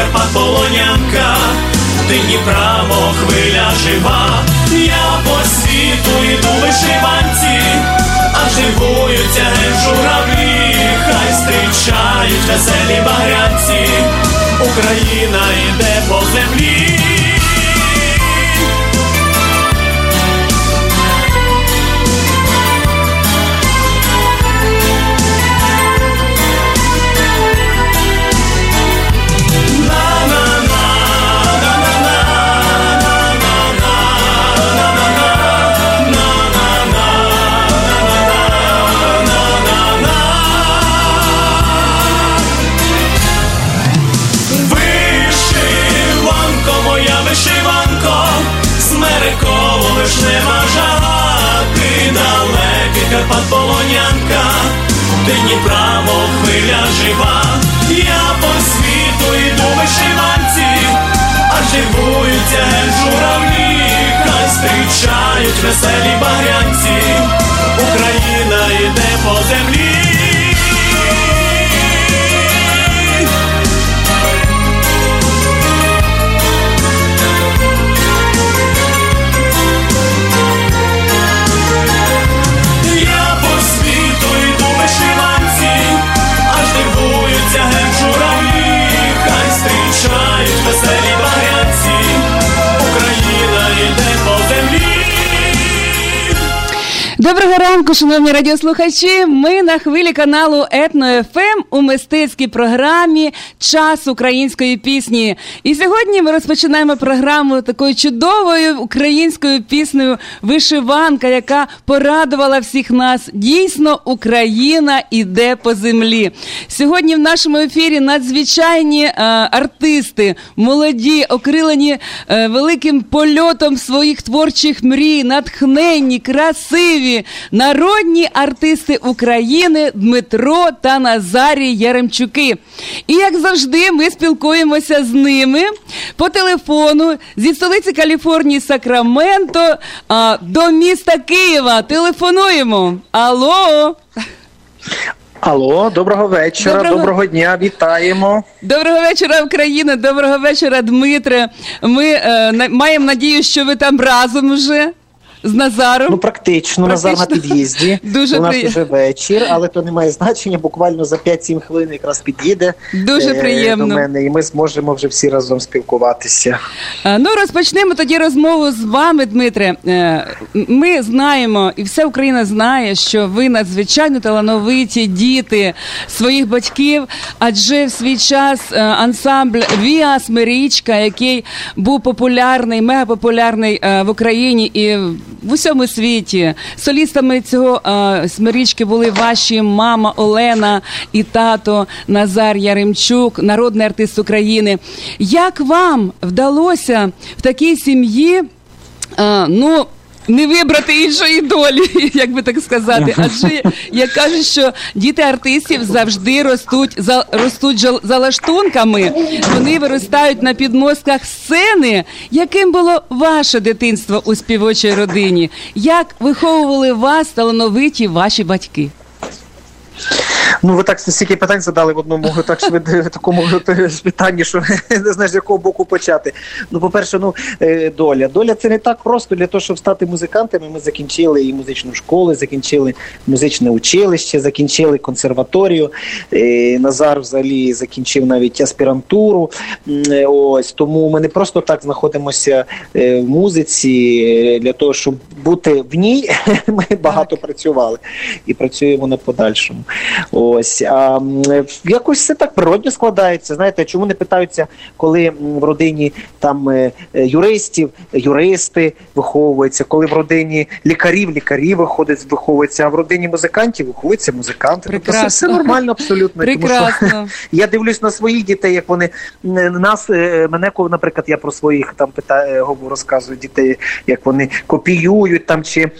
Карпат полонянка, Дніпра, мов хвиля жива, я по світу йду вишиванці, а живуються журавлі, хай зустрічають веселі багрянці, Україна йде по землі. Веселі багрянці, Доброго ранку, шановні радіослухачі. Ми на хвилі каналу Етно ФМ у мистецькій програмі Час української пісні. І сьогодні ми розпочинаємо програму такою чудовою українською піснею Вишиванка, яка порадувала всіх нас. Дійсно, Україна іде по землі. Сьогодні в нашому ефірі надзвичайні е, артисти, молоді, окрилені е, великим польотом своїх творчих мрій, натхненні, красиві, народні артисти України Дмитро та Назарій Яремчуки. І як завжди, ми спілкуємося з ними по телефону зі столиці Каліфорнії Сакраменто а, до міста Києва. Телефонуємо. Алло. Алло, доброго вечора, Доброго- доброго, дня, вітаємо. Доброго вечора, Україна. Доброго вечора, Дмитре. Ми е, маємо надію, що ви там разом вже з Назаром. Ну, практично, Назар на під'їзді. Дуже У нас приємно. вже вечір, але то не має значення. Буквально за 5-7 хвилин якраз під'їде Дуже е, приємно. до мене, і ми зможемо вже всі разом спілкуватися. Е, Ну, розпочнемо тоді розмову з вами, Дмитре. Е, Ми знаємо, і вся Україна знає, що ви надзвичайно талановиті діти своїх батьків, адже в свій час ансамбль Віас Мерічка, який був популярний, мегапопулярний в Україні і в усьому світі. Солістами цього е, смирічки були ваші мама Олена і тато Назар Яремчук, народний артист України. Як вам вдалося в такій сім'ї? е, ну, не вибрати іншої долі, як би так сказати. Адже як кажуть, що діти артистів завжди ростуть за ростуть жал-. Вони виростають на підмостках сцени. Яким було ваше дитинство у співочій родині? Як виховували вас талановиті ваші батьки? Ну, ви так стільки питань задали в одному так швидко такому питанні, що не знаєш, з якого боку почати. Ну, по-перше, ну е, доля. Доля це не так просто для того, щоб стати музикантами. Ми закінчили і музичну школу, закінчили музичне училище, закінчили консерваторію. Е, Назар взагалі закінчив навіть аспірантуру. Ось тому ми не просто так знаходимося в музиці для того, щоб бути в ній. Ми багато працювали і працюємо на подальшому. Ось а якось все так природньо складається. Знаєте, чому не питаються, коли в родині там е, юристів, юристи виховуються, коли в родині лікарів, лікарі виходять, виховуються, а в родині музикантів виховуються музиканти. Прекрасно. Тобто все, все нормально, абсолютно. Прекрасно. Тому що я дивлюсь на своїх дітей, як вони нас, е, мене наприклад, я про своїх там питаю, е, розказую дітей, як вони копіюють там чи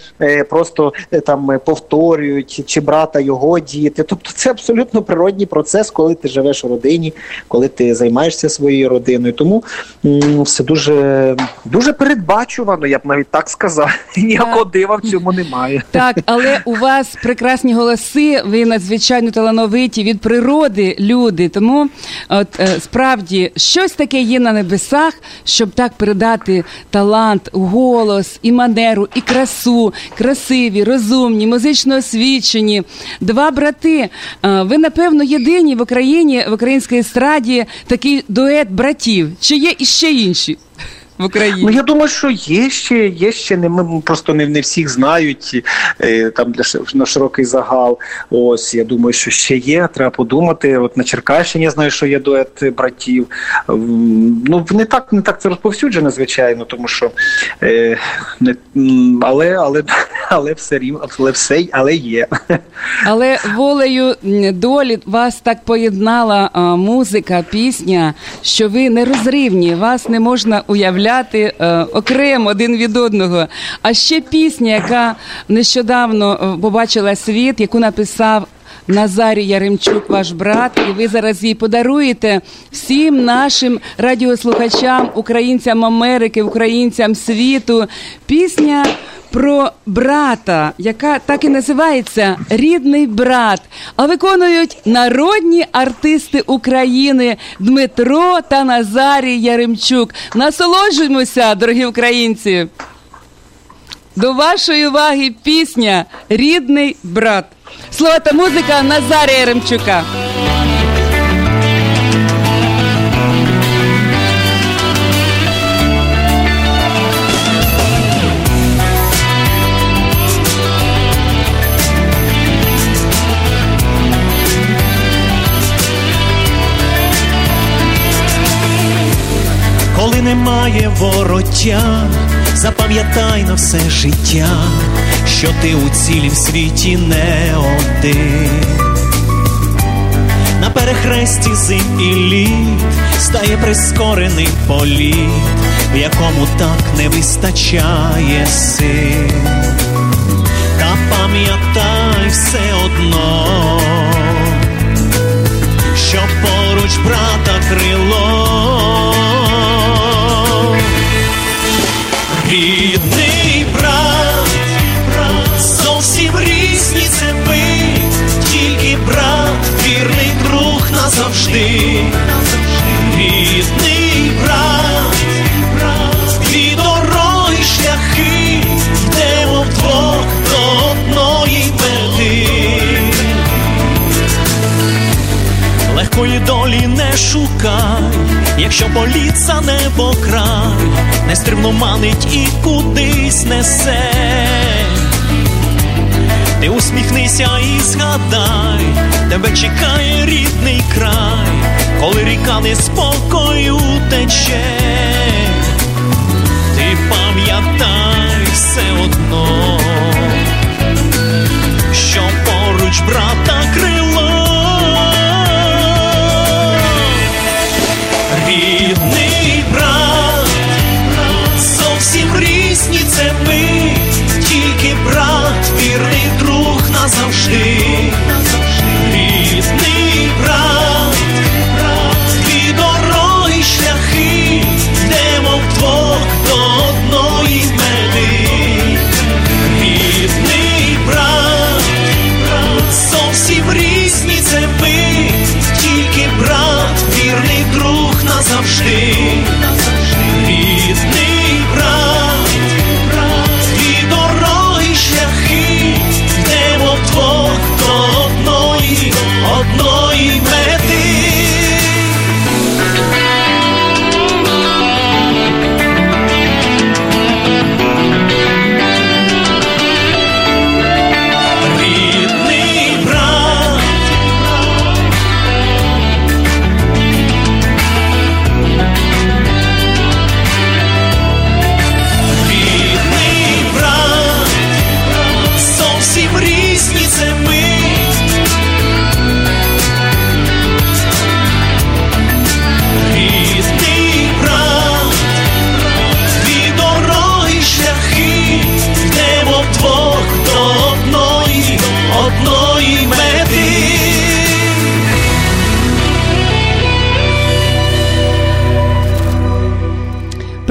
просто там повторюють, чи брата його діти. Тобто це абсолютно природній процес, коли ти живеш у родині, коли ти займаєшся своєю родиною. Тому все дуже дуже передбачувано, я б навіть так сказав. Ніякого дива в цьому немає. Так, але у вас прекрасні голоси, ви надзвичайно талановиті від природи люди. Тому от е, справді щось таке є на небесах, щоб так передати талант, голос і манеру, і красу, красиві, розумні, музично освічені. Два брати. Е, ви напевно єдині в Україні в українській естраді такий дует братів. Чи є іще інші? В Україні ну я думаю, що є ще, є ще не ми просто не не всіх знають е, там для на широкий загал. Ось я думаю, що ще є. Треба подумати. От на Черкащині я знаю, що є дует братів. Ну не так не так це розповсюджено, звичайно, тому що е, не але, але, але все рівно, але все, але є. Але волею долі вас так поєднала музика, пісня, що ви нерозривні, вас не можна уявляти а, е, окремо один від одного. А ще пісня, яка нещодавно е, побачила світ, яку написав. Назарій Яремчук, ваш брат, і ви зараз її подаруєте всім нашим радіослухачам, українцям Америки, українцям світу. Пісня про брата, яка так і називається Рідний брат. А виконують народні артисти України Дмитро та Назарій Яремчук. Насолоджуємося, дорогі українці. До вашої уваги пісня Рідний брат. Слова та музика Назарія Яремчука. коли немає вороття, запам'ятай на все життя, що ти у цілім світі не один. На перехресті зим і літ стає прискорений політ, в якому так не вистачає сил. Та пам'ятай все одно, що поруч брата крило. Рідний брат, зовсім різні це ми, тільки брат, вірний друг назавжди, якщо боліться небо край, нестримно манить і кудись несе. Ти усміхнися і згадай, тебе чекає рідний край, коли ріка неспокою тече, ти пам'ятай все одно, що поруч брата крило. Рідний брат, зовсім різні це ми, тільки брат, вірний друг назавжди,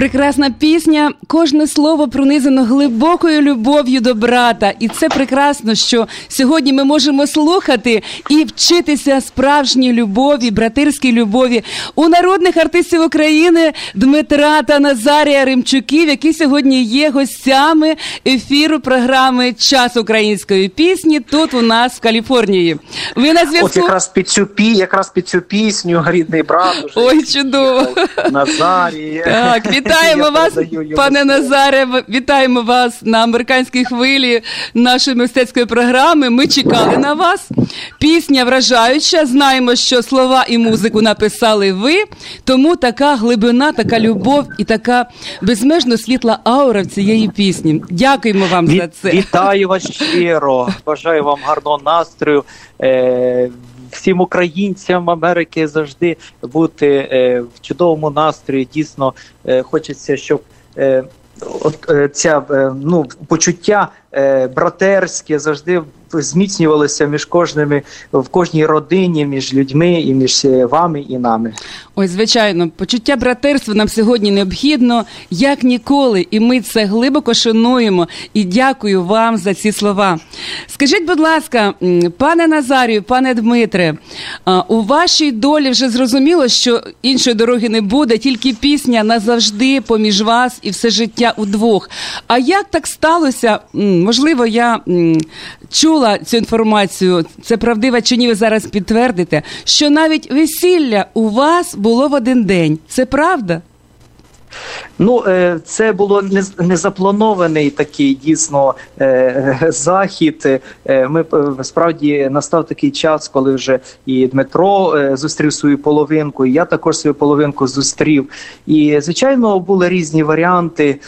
прекрасна пісня. Кожне слово пронизано глибокою любов'ю до брата. І це прекрасно, що сьогодні ми можемо слухати і вчитися справжній любові, братирській любові у народних артистів України Дмитра та Назарія Римчуків, які сьогодні є гостями ефіру програми Час української пісні тут у нас в Каліфорнії. Ви на От зв'язку. якраз під цю пі, якраз під цю пісню рідний брат уже Ой, чудово. Назарій. Так, вітаємо вас, пане. Назаре. Вітаємо вас на американській хвилі нашої мистецької програми. Ми чекали на вас. Пісня вражаюча. Знаємо, що слова і музику написали ви. Тому така глибина, така любов і така безмежно світла аура в цієї пісні. Дякуємо вам за це. Вітаю вас щиро. Бажаю вам гарного настрою. Е, всім українцям Америки завжди бути е, в чудовому настрої. Дійсно, е, хочеться, щоб. Е, От е, ця е, ну почуття братерське завжди зміцнювалося між кожними в кожній родині, між людьми і між е, вами і нами. Ой, звичайно, почуття братерства нам сьогодні необхідно як ніколи, і ми це глибоко шануємо. І дякую вам за ці слова. Скажіть, будь ласка, пане Назарію, пане Дмитре, у вашій долі вже зрозуміло, що іншої дороги не буде, тільки пісня назавжди поміж вас і все життя удвох. А як так сталося? Можливо, я чула цю інформацію. Це правдива чи ні, ви зараз підтвердите, що навіть весілля у вас було в один день. Це правда? Ну, е, це було не, не запланований такий дійсно е, захід. Е, Ми справді настав такий час, коли вже і Дмитро зустрів свою половинку, і я також свою половинку зустрів. І звичайно були різні варіанти,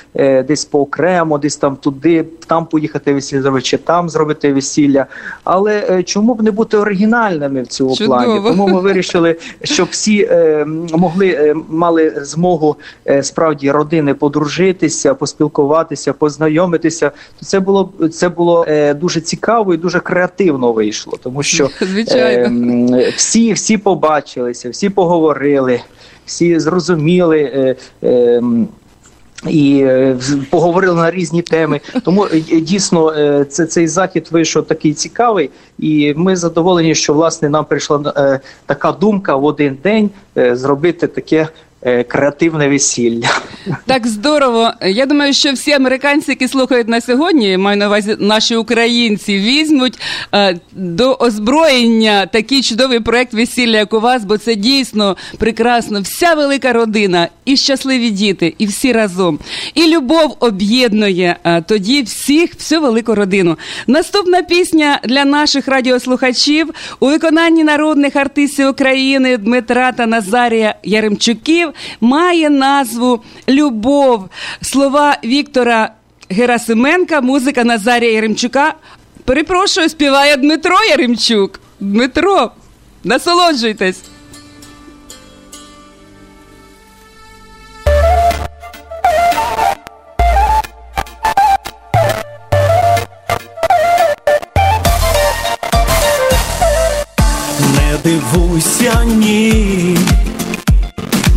десь по окремо, десь там туди, там поїхати весілля чи там зробити весілля. Але чому б не бути оригінальними в цьому Чудово. плані? Тому ми вирішили, щоб всі могли мали змогу е, справді родини подружитися, поспілкуватися, познайомитися. То це було це було е, дуже цікаво і дуже креативно вийшло, тому що Звичайно. м, всі, всі побачилися, всі поговорили, всі зрозуміли. Е, е, і е, поговорили на різні теми. Тому е, дійсно е, це цей захід вийшов такий цікавий, і ми задоволені, що власне нам прийшла е, така думка в один день е, зробити таке е, креативне весілля. Так здорово. Я думаю, що всі американці, які слухають на сьогодні, маю на увазі наші українці, візьмуть е, до озброєння такий чудовий проект весілля, як у вас, бо це дійсно прекрасно. Вся велика родина, і щасливі діти, і всі разом. І любов об'єднує е, тоді всіх, всю велику родину. Наступна пісня для наших радіослухачів у виконанні народних артистів України Дмитра та Назарія Яремчуків має назву Любов. Слова Віктора Герасименка, музика Назарія Яремчука. Перепрошую, співає Дмитро Яремчук. Дмитро, насолоджуйтесь. Дивуйся, ні,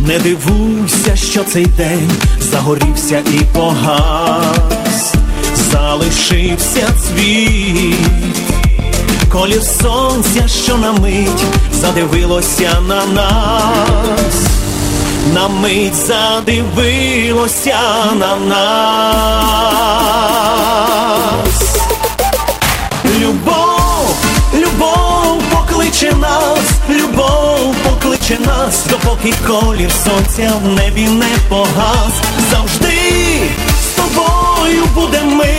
не дивуйся, що цей день загорівся і погас, залишився цвіт, колір сонця, що на мить задивилося на нас, на мить задивилося на нас. Любов, любов покличе нас, любов покличе нас, допоки колір сонця в небі не погас. Завжди з тобою будемо ми,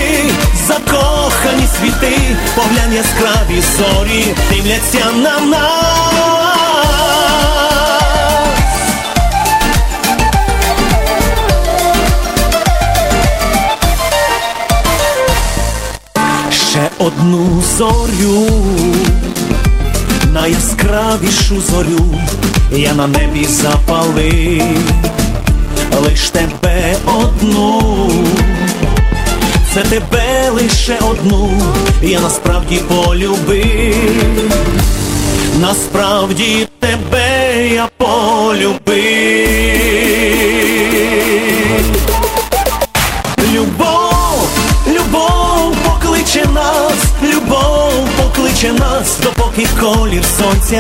закохані світи, поглянь яскраві зорі, дивляться на нас. ще одну зорю, найяскравішу зорю я на небі запалив, лиш тебе одну, це тебе лише одну, я насправді полюбив, насправді тебе я полюбив.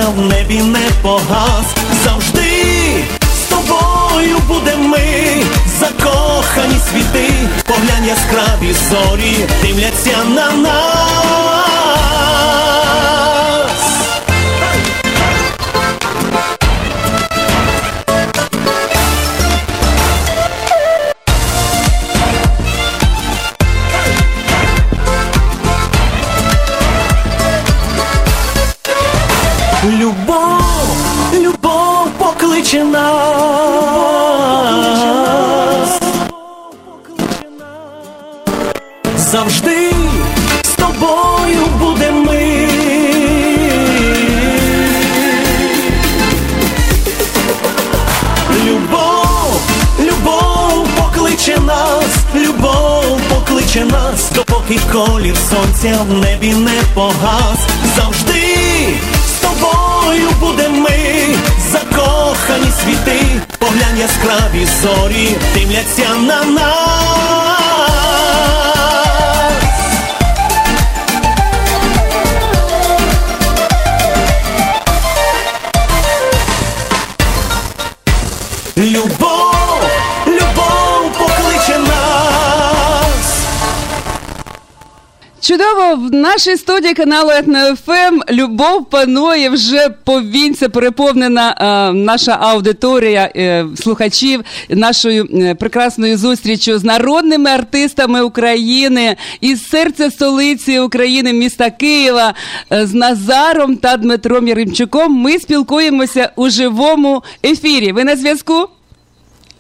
В небі не погас, завжди з тобою буде ми, закохані світи, поглянь яскраві зорі, дивляться на нас. Нашій студії каналу ЕтноФМ любов панує вже повінця переповнена е, наша аудиторія е, слухачів нашою е, прекрасною зустрічю з народними артистами України із серця столиці України, міста Києва, е, з Назаром та Дмитром Яремчуком. Ми спілкуємося у живому ефірі. Ви на зв'язку?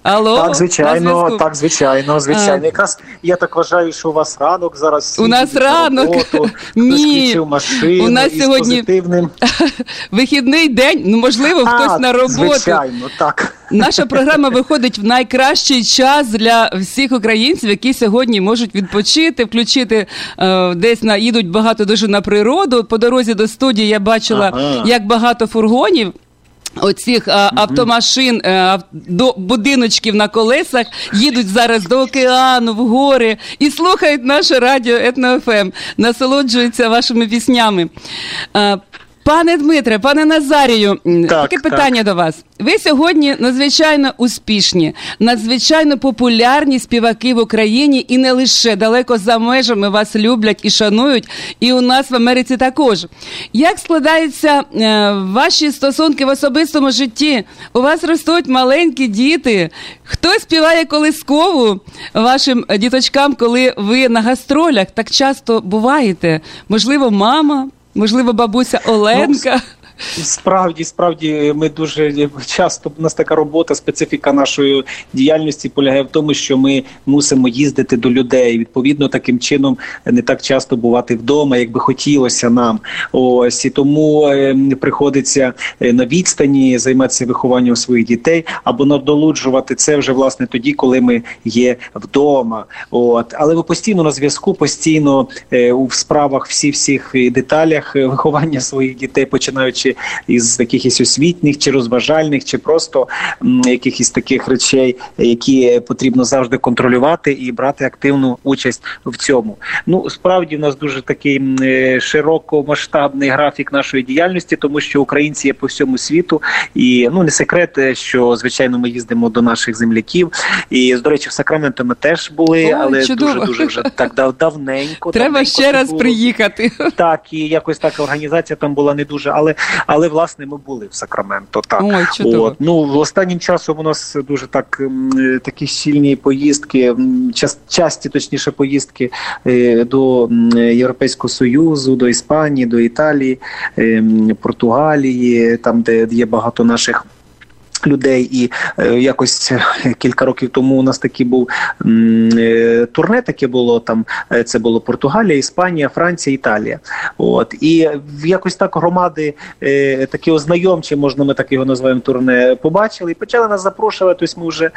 Алло, Так, звичайно, так, звичайно, звичайно. А. Якраз я так вважаю, що у вас ранок зараз. всі У нас ранок. роботу, Ні. Машину У нас сьогодні- позитивним. Вихідний день, ну можливо, хтось на роботу. Звичайно, так. Наша програма виходить в найкращий час для всіх українців, які сьогодні можуть відпочити, включити е, десь на їдуть багато дуже на природу. По дорозі до студії я бачила, Ага. як багато фургонів. Оцих а, автомашин, а, до будиночків на колесах їдуть зараз до океану, в гори і слухають наше радіо Етно-ФМ, насолоджуються вашими піснями. Е, Пане Дмитре, пане Назарію, Так, таке так. питання до вас. Ви сьогодні надзвичайно успішні, надзвичайно популярні співаки в Україні і не лише далеко за межами вас люблять і шанують, і у нас в Америці також. Як складаються е, ваші стосунки в особистому житті? У вас ростуть маленькі діти. Хто співає колискову вашим діточкам, коли ви на гастролях так часто буваєте? Можливо, мама, можливо, бабуся Оленка. Справді, справді, ми дуже часто у нас така робота, специфіка нашої діяльності полягає в тому, що ми мусимо їздити до людей. Відповідно, таким чином не так часто бувати вдома, як би хотілося нам. Ось і тому е, приходиться е, на відстані займатися вихованням своїх дітей або надолуджувати це вже власне тоді, коли ми є вдома. От але ви постійно на зв'язку, постійно е, у справах всі всіх деталях е, виховання своїх дітей, починаючи із якихось освітніх чи розважальних, чи просто якихось таких речей, які потрібно завжди контролювати і брати активну участь в цьому. Ну справді в нас дуже такий е, широкомасштабний графік нашої діяльності, тому що українці є по всьому світу, і ну не секрет, е, що звичайно ми їздимо до наших земляків. І до речі, в Сакраменто ми теж були, Ой, але чудово. дуже дуже вже так дав давненько. Треба давненько ще раз було. приїхати. Так, і якось так організація там була не дуже, але але власне ми були в Сакраменто. Так Ой, чудово. От. ну останнім часом у нас дуже так такі сильні поїздки, час, часті, точніше, поїздки е, до Європейського союзу, до Іспанії, до Італії, е, Португалії, там де є багато наших. Людей, і е, якось е, кілька років тому у нас такий був е, турне. Таке було там. Це було Португалія, Іспанія, Франція, Італія. От і якось так громади такі ознайомчі, можна ми так його називаємо турне, побачили і почали нас запрошувати. Ось ми вже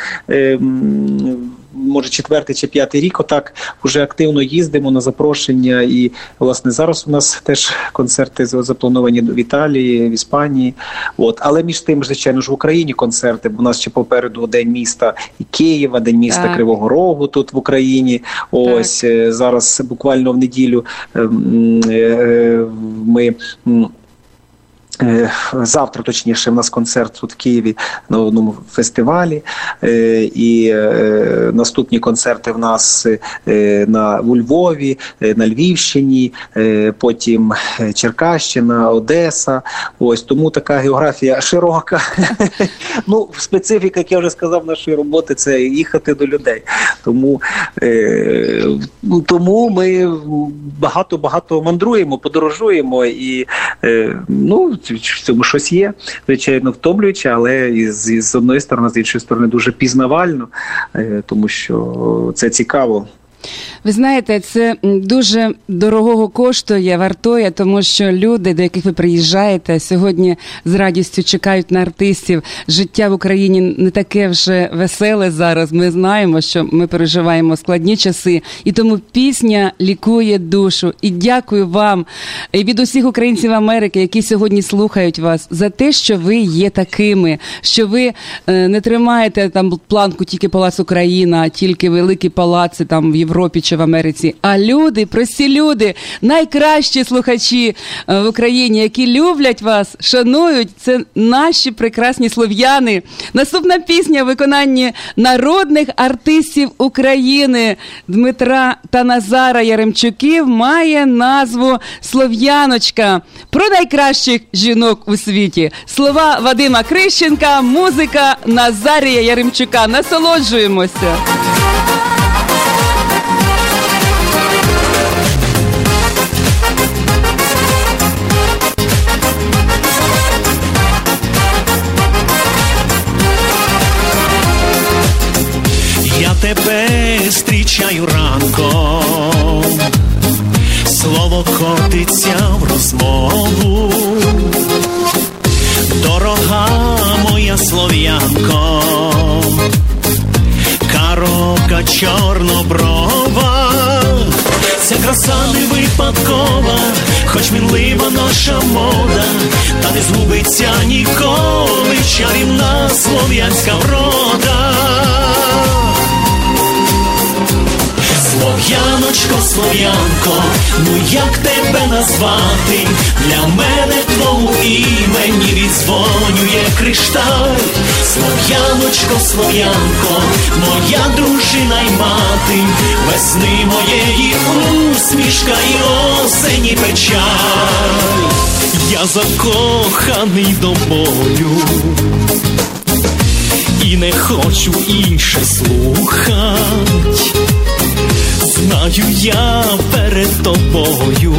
може четвертий чи п'ятий рік. Отак вже активно їздимо на запрошення. І власне зараз у нас теж концерти заплановані в Італії, в Іспанії. От але між тим, звичайно ж в Україні концерти. Бо у нас ще попереду день міста і Києва, день міста так. Кривого Рогу тут в Україні. Ось так. зараз буквально в неділю ем, е, ми. Е, завтра, точніше, в нас концерт тут в Києві на одному фестивалі, е, і е, наступні концерти в нас на у Львові, на Львівщині, потім Черкащина, Одеса. Ось тому така географія широка. Ну, специфіка, як я вже сказав, нашої роботи це їхати до людей. Тому тому ми багато багато мандруємо, подорожуємо і ну в цьому щось є, звичайно, втомлююче, але і з одної сторони, з іншої сторони, дуже пізнавально, е, тому що це цікаво. Ви знаєте, це дуже дорогого коштує, вартує, тому що люди, до яких ви приїжджаєте, сьогодні з радістю чекають на артистів. Життя в Україні не таке вже веселе зараз. Ми знаємо, що ми переживаємо складні часи, і тому пісня лікує душу. І дякую вам і від усіх українців Америки, які сьогодні слухають вас, за те, що ви є такими, що ви е, не тримаєте там планку тільки Палац Україна, тільки великі палаци там в Європі чи в Америці, а люди, прості люди, найкращі слухачі е, в Україні, які люблять вас, шанують. Це наші прекрасні слов'яни. Наступна пісня в виконанні народних артистів України Дмитра та Назара Яремчуків має назву Слов'яночка про найкращих жінок у світі. Слова Вадима Крищенка, музика Назарія Яремчука. Насолоджуємося. Тебе зустрічаю ранком, слово котиться в розмову, дорога моя слов'янко, коробка чорноброва, ця краса не випадкова, хоч мінлива наша мода, та не згубиться ніколи чарівна слов'янська врода. Слов'яночко, слов'янко, ну як тебе назвати? Для мене твому імені відзвонює кришталь. Слов'яночко, слов'янко, моя дружина й мати, весни моєї усмішка і осені печаль. Я закоханий до болю. І не хочу інше слухать знаю я перед тобою,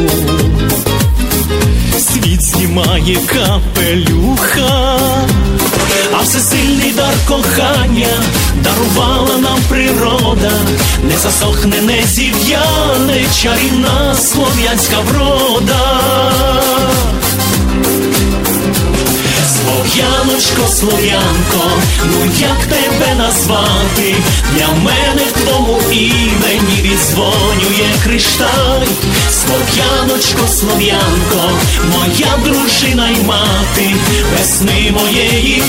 світ знімає капелюха, а всесильний дар кохання дарувала нам природа, не засохне, не зів'яне чарівна слов'янська врода. Слов'яночко, слов'янко, ну як тебе назвати? Для мене в твому імені відзвонює кришталь. Слов'яночко, слов'янко, моя дружина й мати, весни моєї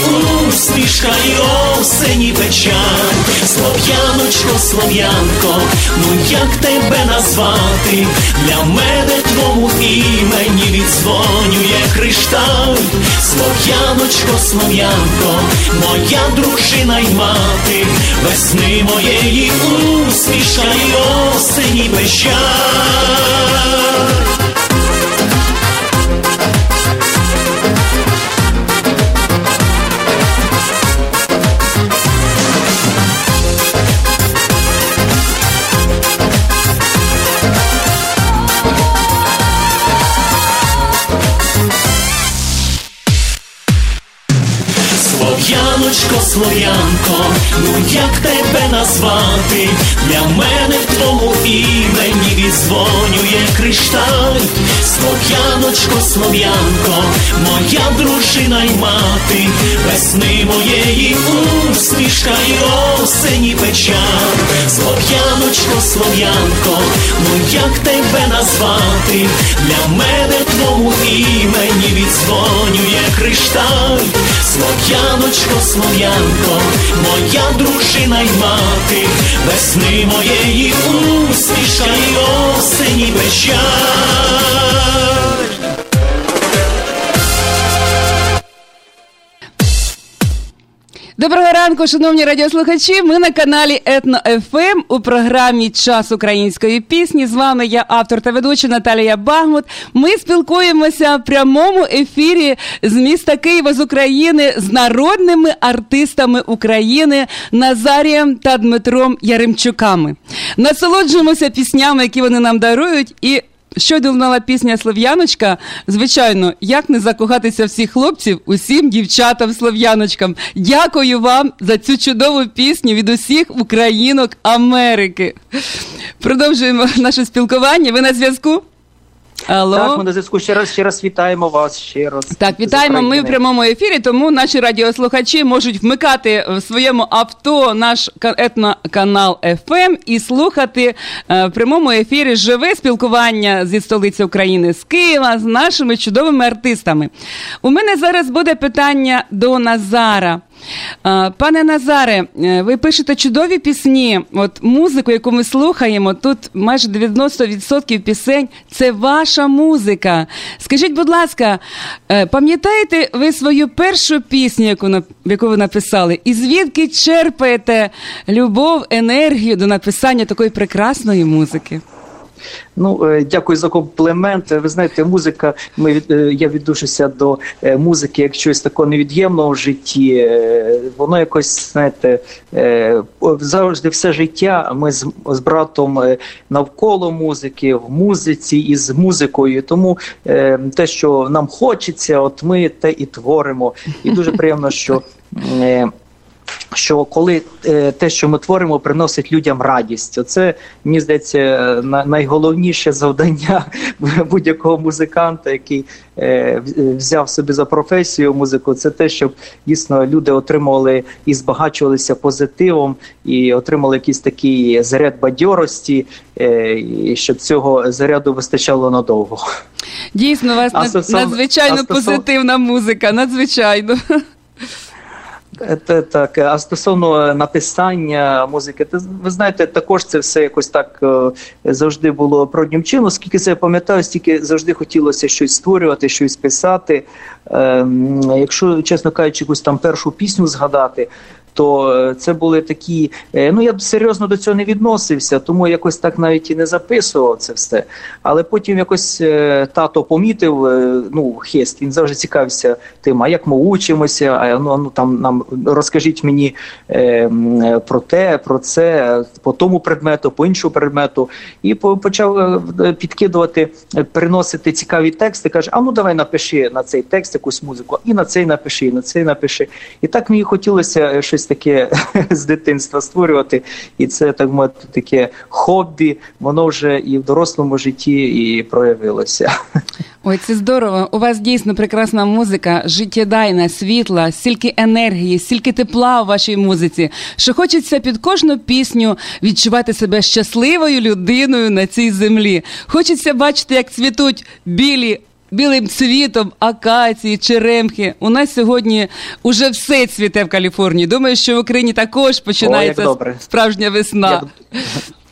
усмішка й осені печаль. Слов'яночко, слов'янко, ну як тебе назвати? Для мене твому імені відзвонює кришталь. Слов'яночко, слов'янко, моя дружина й мати, весни моєї усмішка й осені печаль. Слов'яночко, слов'янко, ну як тебе назвати? Для мене в твому імені відзвонює кришталь. Слов'яночко, слов'янко, моя дружина й мати, весни моєї усмішка й осені печаль. Слов'яночко, слов'янко, ну як тебе назвати? Для мене твому імені відзвонює кришталь. Слов'яночко, слов'янко, моя дружина й мати, весни моєї усмішка й осені печаль. Доброго ранку, шановні радіослухачі. Ми на каналі Етно ФМ у програмі Час української пісні. З вами я, автор та ведуча Наталія Багмут. Ми спілкуємося в прямому ефірі з міста Києва з України з народними артистами України Назарієм та Дмитром Яремчуками. Насолоджуємося піснями, які вони нам дарують, і Щойно лунала пісня Слов'яночка. Звичайно, як не закохатися всіх хлопців, усім дівчатам слов'яночкам. Дякую вам за цю чудову пісню від усіх українок Америки. Продовжуємо наше спілкування. Ви на зв'язку? Алло. Так, ми на зв'язку ще раз ще раз вітаємо вас. Ще раз Так, вітаємо. Ми в прямому ефірі, тому наші радіослухачі можуть вмикати в своєму авто наш етноканал FM і слухати е, в прямому ефірі живе спілкування зі столиці України з Києва з нашими чудовими артистами. У мене зараз буде питання до Назара. Пане Назаре, е, ви пишете чудові пісні. От музику, яку ми слухаємо, тут майже 90% пісень це ваша музика. Скажіть, будь ласка, е, пам'ятаєте ви свою першу пісню, яку яку ви написали? І звідки черпаєте любов, енергію до написання такої прекрасної музики? Ну, е, дякую за комплімент. Ви знаєте, музика. Ми е, я відношуся до е, музики як щось такого невід'ємного в житті. Воно якось знаєте, завжди все життя. Ми з, з братом навколо музики, в музиці і з музикою. Тому те, що нам хочеться, от ми те і творимо. І дуже приємно, що що коли е, те, що ми творимо, приносить людям радість, оце мені здається е, найголовніше завдання будь-якого музиканта, який е, взяв собі за професію музику. Це те, щоб дійсно люди отримували і збагачувалися позитивом, і отримали якийсь такий заряд бадьорості, і щоб цього заряду вистачало надовго. Дійсно, у вас надзвичайно позитивна музика, надзвичайно. Це так, а стосовно написання музики, ви знаєте, також це все якось так е, завжди було проднім чином. Скільки це я пам'ятаю, стільки завжди хотілося щось створювати, щось писати. Ем, якщо чесно кажучи, якусь там першу пісню згадати, то е, це були такі. Е, ну я б серйозно до цього не відносився, тому якось так навіть і не записував це все. Але потім якось е, тато помітив, ну хест, він завжди цікавився тим, а як ми учимося, а ну, ну там нам розкажіть мені е, про те, про це, по тому предмету, по іншому предмету, і почав підкидувати, приносити цікаві тексти. Каже: А ну давай напиши на цей текст якусь музику, і на цей напиши, і на цей напиши. І так мені хотілося щось щось таке з дитинства створювати, і це так мовити таке хобі. Воно вже і в дорослому житті і проявилося. Ой, це здорово. У вас дійсно прекрасна музика, життєдайна, світла, стільки енергії, стільки тепла у вашій музиці, що хочеться під кожну пісню відчувати себе щасливою людиною на цій землі. Хочеться бачити, як цвітуть білі білим цвітом, акації, черемхи. У нас сьогодні уже все цвіте в Каліфорнії. Думаю, що в Україні також починається О, справжня весна. Як...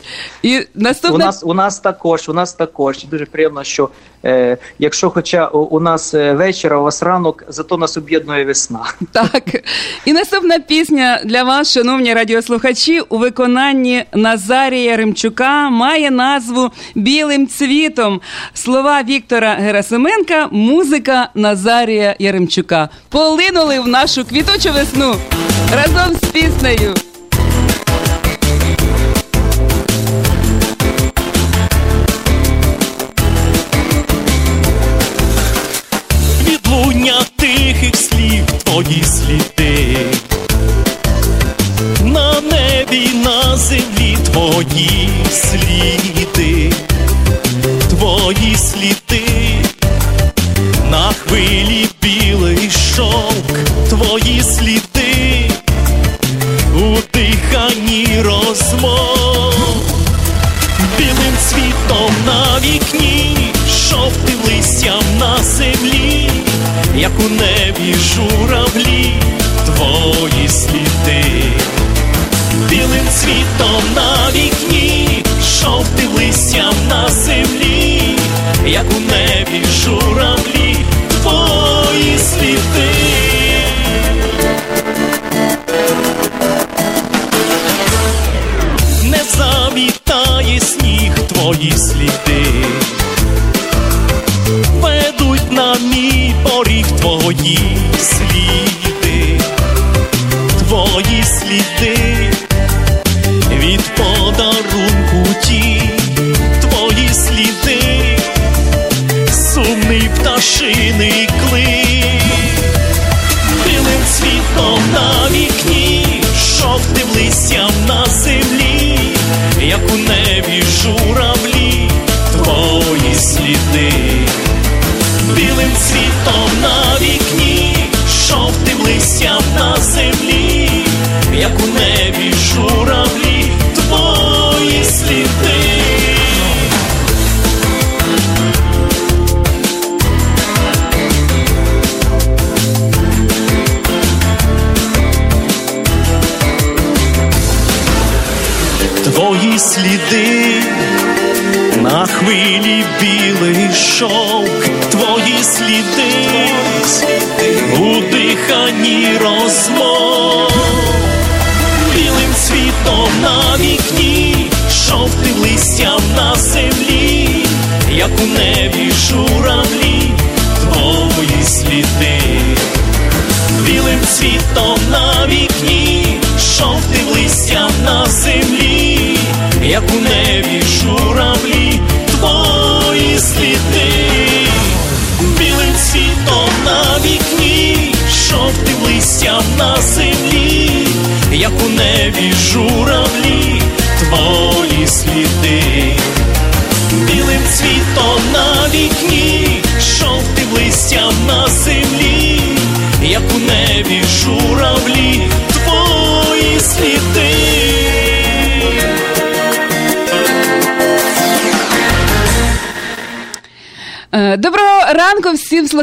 І наступне... У нас у нас також, у нас також дуже приємно, що е, якщо, хоча у нас е, вечір, а у вас ранок, зато нас об'єднує весна. Так. І наступна пісня для вас, шановні радіослухачі, у виконанні Назарія Римчука має назву Білим цвітом. Слова Віктора Герасименка, музика Назарія Яремчука. Полинули в нашу квітучу весну разом з піснею. Красуня тихих слів твої сліди, на небі, на землі твої сліди, твої сліди, на хвилі білий шовк, твої сліди, у диханні розмов, білим світом на вікні, жовтим листям на землі як у небі журавлі, твої сліди, білим цвітом на вікні, жовтим листям на землі, як у небі журавлі, твої сліди. Не замітає сніг твої сліди, мій поріг твої сліди, твої сліди,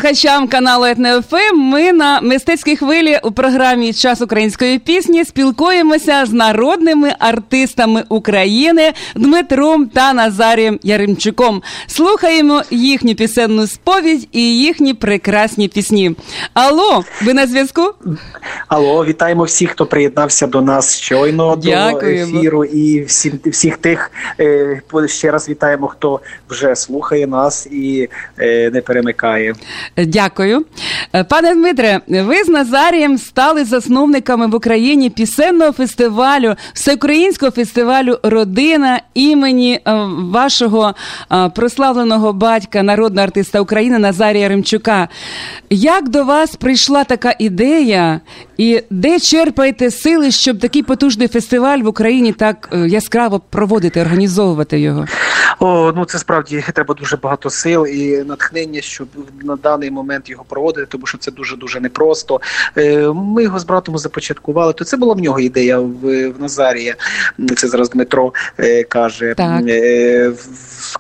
слухачам каналу ЕтнеФМ. Ми на мистецькій хвилі у програмі Час української пісні спілкуємося з народними артистами України Дмитром та Назарієм Яремчуком. Слухаємо їхню пісенну сповідь і їхні прекрасні пісні. Алло, ви на зв'язку? Алло, вітаємо всіх, хто приєднався до нас щойно Дякуємо. до ефіру, і всім всіх тих е, ще раз вітаємо, хто вже слухає нас і е, не перемикає. Дякую. Е, Пане Дмитре, ви з Назарієм стали засновниками в Україні пісенного фестивалю, всеукраїнського фестивалю Родина імені е, вашого е, прославленого батька, народного артиста України Назарія Римчука. Як до вас прийшла така ідея, і де черпаєте сили, щоб такий потужний фестиваль в Україні так яскраво проводити, організовувати його? О, ну це справді треба дуже багато сил і натхнення, щоб на даний момент його проводити, тому що це дуже дуже непросто. Е, Ми його з братом започаткували. То це була в нього ідея в, в Назарія. Це зараз Дмитро е, каже. Так. Е,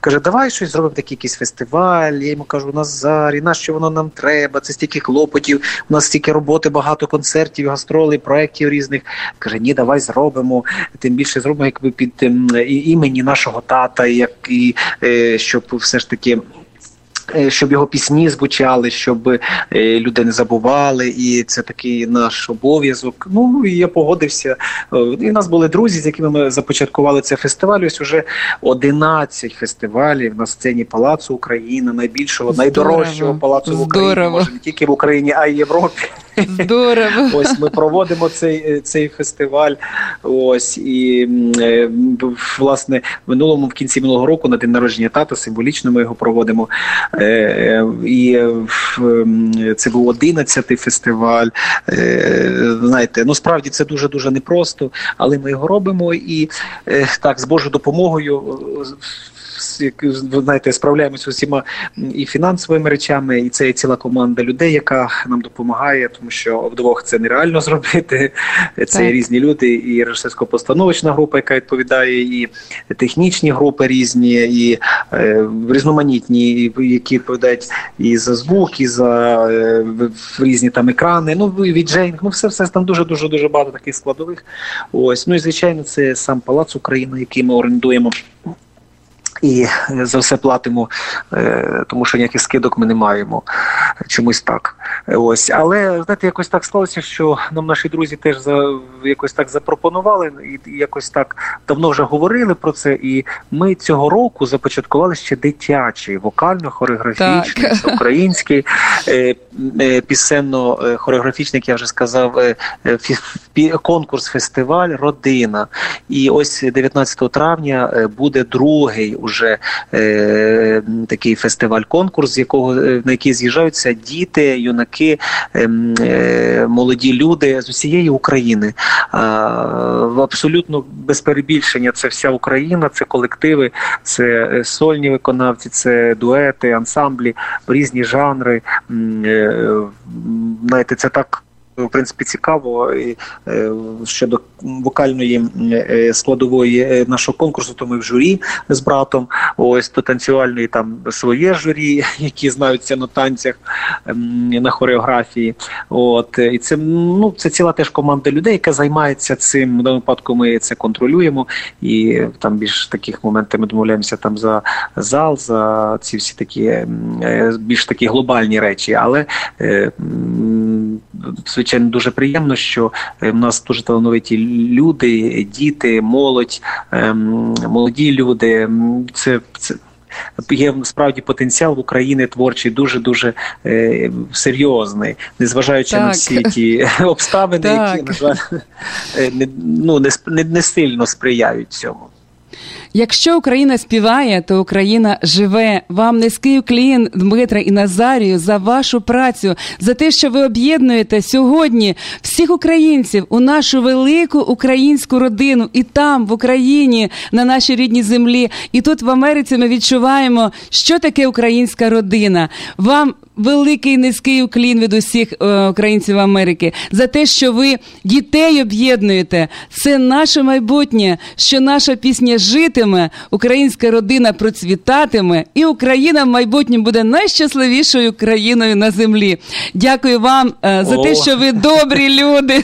Каже, давай щось зробимо такий якийсь фестиваль. Я йому кажу, Назарі, нащо воно нам треба? Це стільки хлопотів, у нас стільки роботи, багато концертів, гастролей, проєктів різних. Каже, ні, давай зробимо. Тим більше зробимо якби під ем, імені нашого тата, як і е, щоб все ж таки. е, Щоб його пісні звучали, щоб е, люди не забували, і це такий наш обов'язок. Ну і я погодився. І в нас були друзі, з якими ми започаткували цей фестиваль. Ось уже 11 фестивалів на сцені Палацу Україна, найбільшого, Здорово. найдорожчого палацу в Україні, може не тільки в Україні, а й Європі. Здорово. Ось ми проводимо цей, е, цей фестиваль. Ось і е, власне минулому в кінці минулого року на день народження тата символічно ми його проводимо. Е, І це був 11-й фестиваль. Знаєте, ну справді це дуже дуже непросто, але ми його робимо і так з Божою допомогою. Е, ви знаєте, справляємося з усіма і фінансовими речами, і це є ціла команда людей, яка нам допомагає, тому що вдвох це нереально зробити. Це є різні люди, і режисерсько-постановочна група, яка відповідає, і технічні групи різні, і е, різноманітні, які відповідають і за звук, і за е, різні там екрани. Ну віджейнг, ну все все там дуже дуже дуже багато таких складових. Ось ну і звичайно, це сам палац України, який ми орендуємо. І за все платимо, е, тому що ніяких скидок ми не маємо. Чомусь так. Ось, але знаєте, якось так склалося, що нам наші друзі теж за якось так запропонували, і якось так давно вже говорили про це. І ми цього року започаткували ще дитячий вокально-хореографічний, український е, е, пісенно-хореографічний, як я вже сказав, конкурс фестиваль Родина. І ось 19 травня буде другий уже е, такий фестиваль-конкурс, з якого е, на який з'їжджаються діти, юнаки, е, е, молоді люди з усієї України. Абсолютно без перебільшення це вся Україна, це колективи, це е, сольні виконавці, це дуети, ансамблі, різні жанри. Е, знаєте, це так в принципі цікаво і е, щодо вокальної е, складової е, нашого конкурсу. То ми в журі з братом. Ось до танцювальної там своє журі, які знаються на танцях на хореографії. От і це ну це ціла теж команда людей, яка займається цим. В даному випадку ми це контролюємо, і там більш таких моментів ми домовляємося там за зал, за ці всі такі більш такі глобальні речі, але звичайно дуже приємно, що е, в нас дуже талановиті люди, діти, молодь, ем, молоді люди. Це це. Є справді потенціал в Україні творчий дуже дуже е, серйозний, незважаючи так. на всі ті обставини, так. які на жаль е, не ну не, не, не сильно сприяють цьому. Якщо Україна співає, то Україна живе. Вам низький уклін, Дмитра і Назарію, за вашу працю, за те, що ви об'єднуєте сьогодні всіх українців у нашу велику українську родину, і там, в Україні, на нашій рідній землі, і тут в Америці ми відчуваємо, що таке українська родина. Вам великий низький уклін від усіх е, українців Америки за те, що ви дітей об'єднуєте. Це наше майбутнє, що наша пісня житиме, українська родина процвітатиме, і Україна в майбутньому буде найщасливішою країною на землі. Дякую вам е, за те, що ви добрі люди.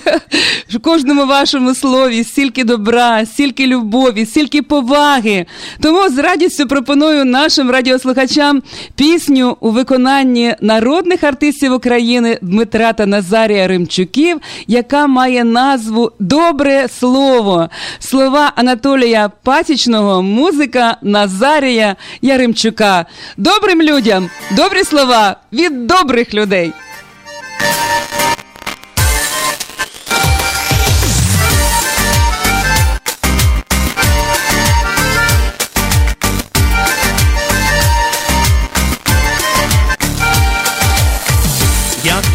В кожному вашому слові стільки добра, стільки любові, стільки поваги. Тому з радістю пропоную нашим радіослухачам пісню у виконанні народних артистів України Дмитра та Назарія Римчуків, яка має назву Добре слово. Слова Анатолія Пасічного, музика Назарія Яремчука. Добрим людям, добрі слова від добрих людей.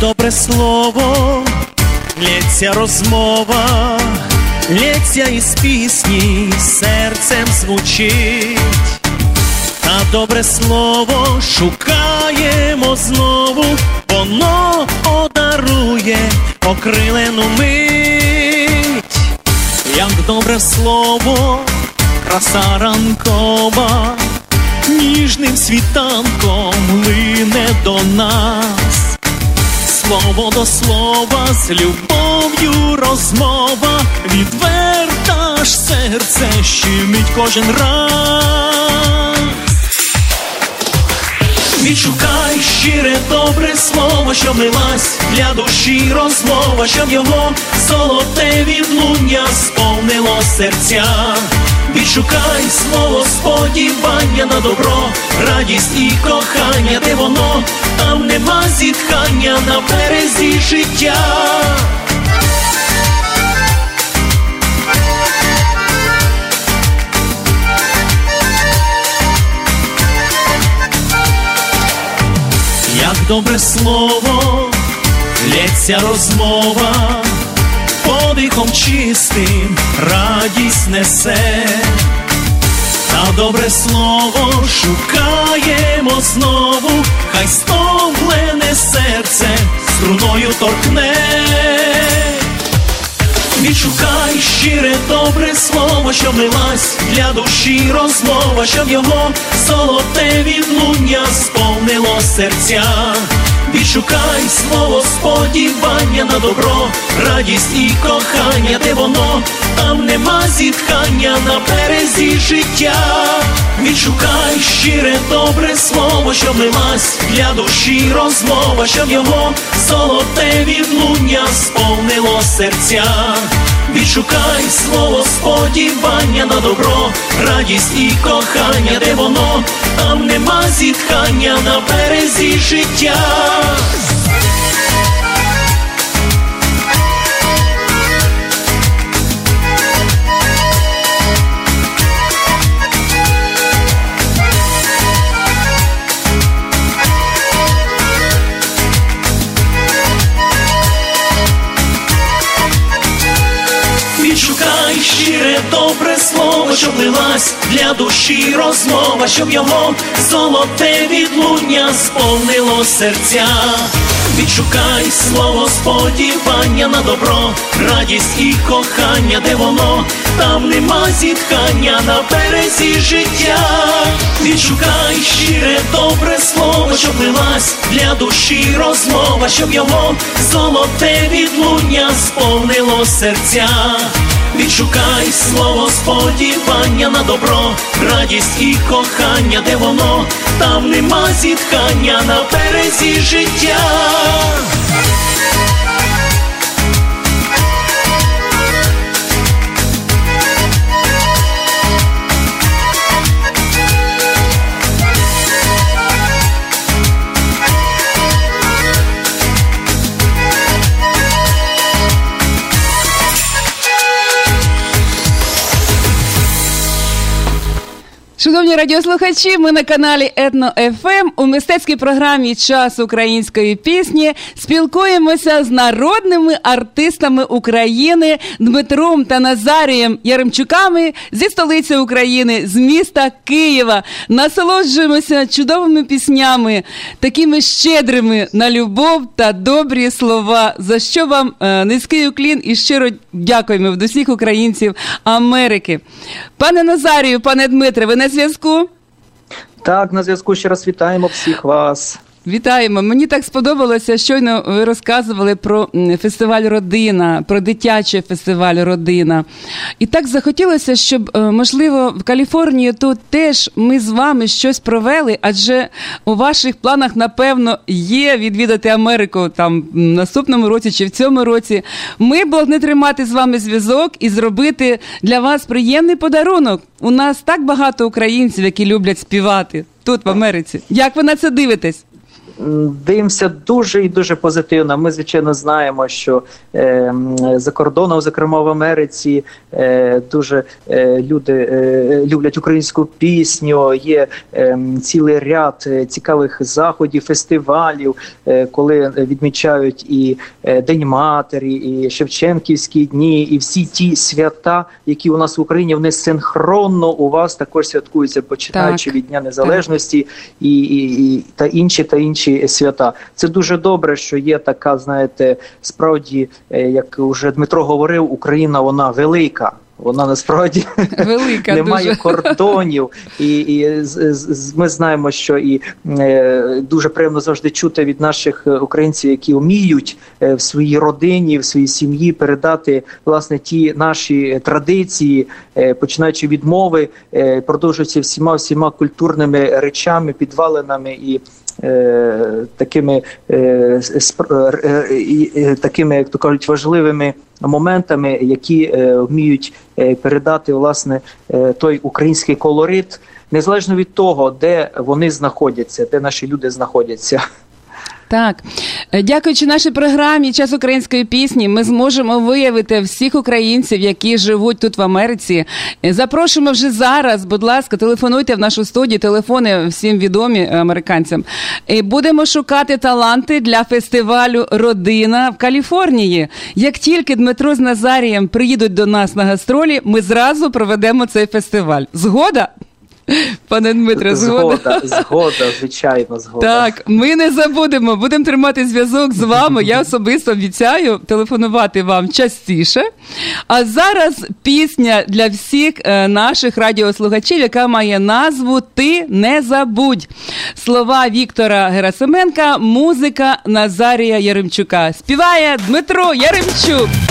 Добре слово, лється розмова, лється із пісні, серцем звучить, та добре слово шукаємо знову, воно одарує окрилену мить, як добре слово, краса ранкова. Ніжним світанком лине до нас слово до слова, з любов'ю розмова, відверта ж серце щемить кожен раз. Відшукай щире добре слово, щоб лилась для душі розмова, щоб його золоте відлуння сповнило серця. Відшукай слово сподівання на добро, радість і кохання, де воно, там нема зітхання на березі життя. Як добре слово, лється розмова подихом чистим радість несе, та добре слово шукаємо знову, хай стомлене серце струною торкне. Відшукай щире добре слово, щоб лилась для душі розмова, щоб його золоте відлуння сповнило серця. Відшукай слово сподівання на добро, радість і кохання, де воно, там нема зітхання на березі життя. Відшукай щире добре слово, щоб лилась для душі розмова, щоб його золоте відлуння сповнило серця. Відшукай слово сподівання на добро, радість і кохання, де воно, там нема зітхання на березі життя. Добре слово, щоб лилась для душі розмова, щоб його золоте відлуння сповнило серця. Відшукай слово сподівання на добро, радість і кохання, де воно, там нема зітхання на березі життя. Відшукай щире добре слово, щоб лилась для душі розмова, щоб його золоте відлуння сповнило серця. Відшукай слово сподівання на добро, радість і кохання, де воно, там нема зітхання на березі життя. Шановні радіослухачі, ми на каналі Етно ФМ у мистецькій програмі Час української пісні спілкуємося з народними артистами України Дмитром та Назарієм Яремчуками зі столиці України, з міста Києва. Насолоджуємося чудовими піснями, такими щедрими на любов та добрі слова. За що вам е, низький уклін і щиро дякуємо від усіх українців Америки. Пане Назарію, пане Дмитре, ви на зв'язку? Так, на зв'язку ще раз вітаємо всіх вас. Вітаємо. Мені так сподобалося. Щойно ви розказували про фестиваль Родина, про дитячий фестиваль Родина. І так захотілося, щоб, е, можливо, в Каліфорнії тут теж ми з вами щось провели, адже у ваших планах, напевно, є відвідати Америку там в наступному році чи в цьому році. Ми б не тримати з вами зв'язок і зробити для вас приємний подарунок. У нас так багато українців, які люблять співати тут, в Америці. Як ви на це дивитесь? Дивимося дуже і дуже позитивно. Ми, звичайно, знаємо, що е, за кордоном, зокрема в Америці, е, дуже е, люди е, люблять українську пісню. Є е, цілий ряд е, цікавих заходів, фестивалів, е, коли відмічають і е, День матері, і Шевченківські дні, і всі ті свята, які у нас в Україні вони синхронно у вас також святкуються, починаючи Так. від Дня Незалежності і, і, і та інші та інші свята. Це дуже добре, що є така, знаєте, справді, е, як вже Дмитро говорив, Україна вона велика. Вона насправді Велика немає дуже. кордонів, і, і з- з- ми знаємо, що і е, дуже приємно завжди чути від наших е, українців, які вміють е, в своїй родині, в своїй сім'ї передати власне ті наші традиції, е, починаючи від мови, е, продовжуються всіма всіма культурними речами, підвалинами і. Е, Такими е, такими, як то кажуть, важливими моментами, які е, вміють передати власне той український колорит, незалежно від того, де вони знаходяться, де наші люди знаходяться. Так, Е, дякуючи нашій програмі Час української пісні, ми зможемо виявити всіх українців, які живуть тут в Америці. Е, Запрошуємо вже зараз. Будь ласка, телефонуйте в нашу студію. Телефони всім відомі американцям. І будемо шукати таланти для фестивалю Родина в Каліфорнії. Як тільки Дмитро з Назарієм приїдуть до нас на гастролі, ми зразу проведемо цей фестиваль. Згода? Пане Дмитре, згода. Згода, згода, звичайно, згода. Так, ми не забудемо. Будемо тримати зв'язок з вами. Я особисто обіцяю телефонувати вам частіше. А зараз пісня для всіх е, наших радіослухачів, яка має назву Ти не забудь. Слова Віктора Герасименка, музика Назарія Яремчука. Співає Дмитро Яремчук.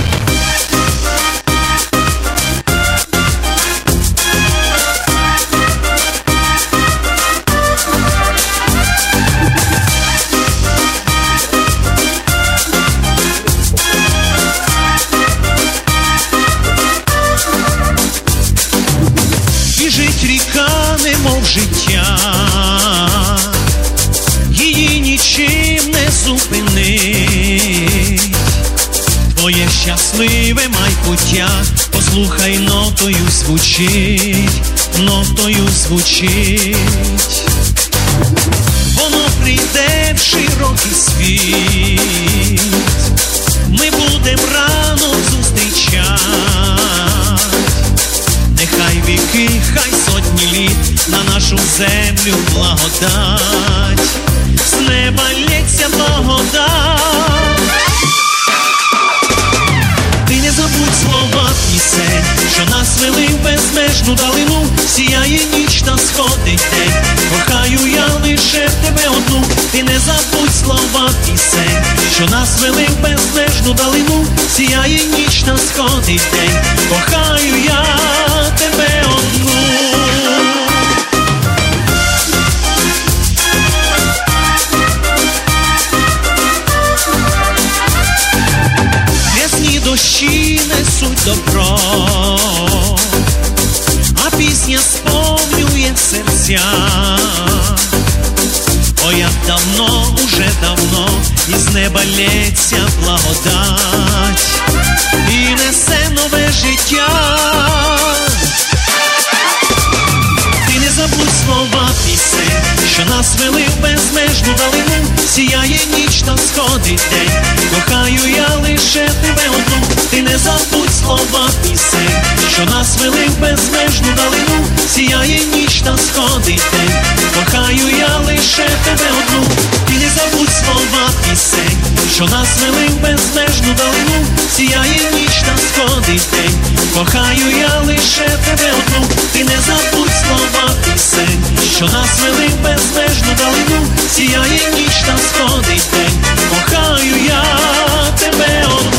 Щасливе майбуття, послухай, нотою звучить, нотою звучить. Воно прийде в широкий світ, ми будем рано зустрічати. Нехай віки, хай сотні літ на нашу землю благодать, з неба лється благодать. Що нас вели в безмежну далину, сіяє ніч та сходить день. Кохаю я лише тебе одну, ти не забудь слова пісень, що нас вели в безмежну далину, сіяє ніч та сходить день. Кохаю я неба лється благодать і несе нове життя. Ти не забудь слова пісень, що нас вели в безмежну далину, сіяє ніч та сходить день. Кохаю я лише тебе одну, ти не забудь слова пісень, що нас вели в безмежну далину, сіяє ніч та сходить день. Кохаю я лише тебе одну, ти не забудь слова пісень, що нас вели в безмежну далину, сіяє ніч та сходить день. Кохаю я лише тебе одну, ти не забудь слова пісень, що нас вели в безмежну далину, сіяє ніч та сходить день. Кохаю я тебе одну.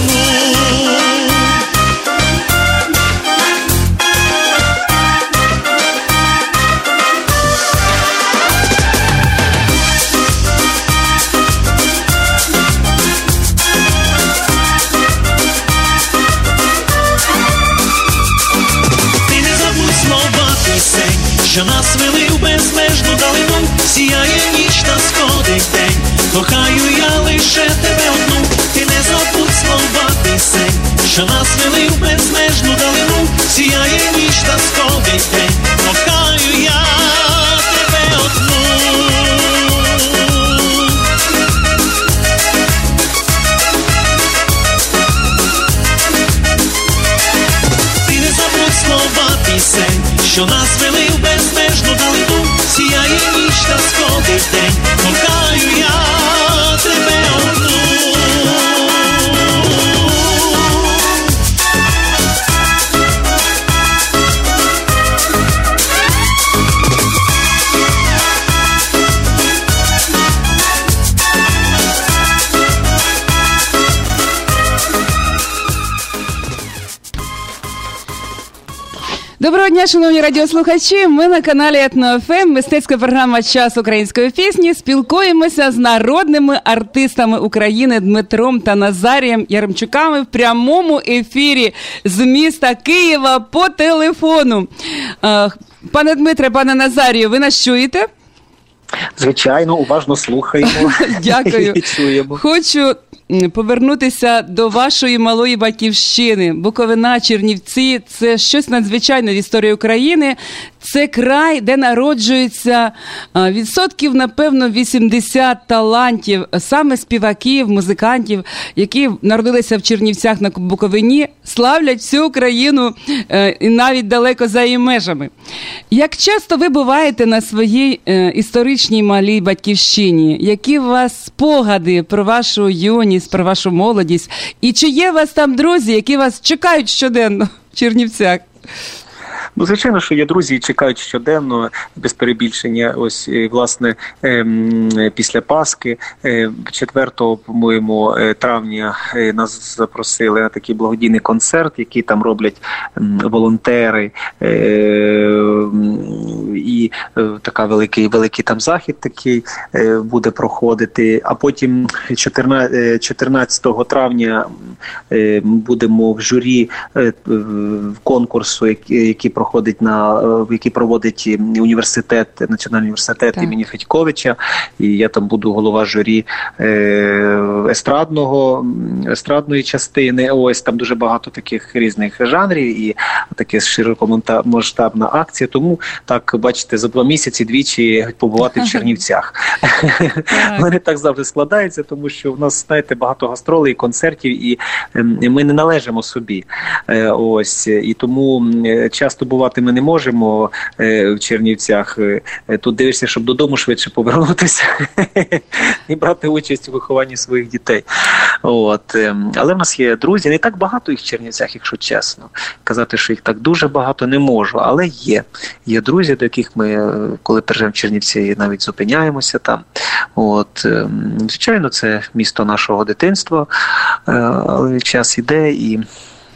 Ти не забудь що нас вели в безмежну далину, сіяє ніч та сходить день. Кохаю що нас вели в безмежну далину, сіяє ніч та сходить день. Кохаю я тебе одну. Ти не забудь слова пісень, що нас вели в безмежну далину, сіяє ніч та сходить день, Доброго дня, шановні радіослухачі. Ми на каналі ЕтноФМ, мистецька програма Час української пісні. Спілкуємося з народними артистами України Дмитром та Назарієм Яремчуками в прямому ефірі з міста Києва по телефону. Е, Пане Дмитре, пане Назарію, ви нас чуєте? Звичайно, уважно слухаємо. Дякую. і чуємо. Хочу повернутися до вашої малої батьківщини. Буковина, Чернівці це щось надзвичайне в історії України. Це край, де народжується відсотків, напевно, 80 талантів, саме співаків, музикантів, які народилися в Чернівцях на Буковині, славлять всю Україну е, і навіть далеко за її межами. Як часто ви буваєте на своїй е, історичній малій батьківщині? Які у вас спогади про вашу юність, про вашу молодість? І чи є у вас там друзі, які вас чекають щоденно в Чернівцях? Ну, звичайно, що є друзі, і чекають щоденно без перебільшення. Ось е, власне ем, після Пасхи, 4 е, по-моєму, е, травня нас запросили на такий благодійний концерт, який там роблять волонтери, і така великий великий там захід такий буде проходити. А потім 14 травня будемо в журі конкурсу, який проходить на е, який проводить університет, національний університет так. імені Федьковича, і я там буду голова журі е, естрадного естрадної частини. Ось там дуже багато таких різних жанрів і таке широкомасштабна акція. Тому так бачите, за два місяці двічі побувати в Чернівцях. Мене так завжди складається, тому що в нас знаєте багато гастролей, концертів, і ми не належимо собі. Е, ось і тому часто бувати ми не можемо е, в Чернівцях. Е, тут дивишся, щоб додому швидше повернутися і брати участь у вихованні своїх дітей. От ем, але в нас є друзі, не так багато їх в Чернівцях, якщо чесно. Казати, що їх так дуже багато не можу, але є. Є друзі, до яких ми, е, коли приїжджаємо в Чернівці, навіть зупиняємося там. От ем, звичайно, це місто нашого дитинства, але час іде і.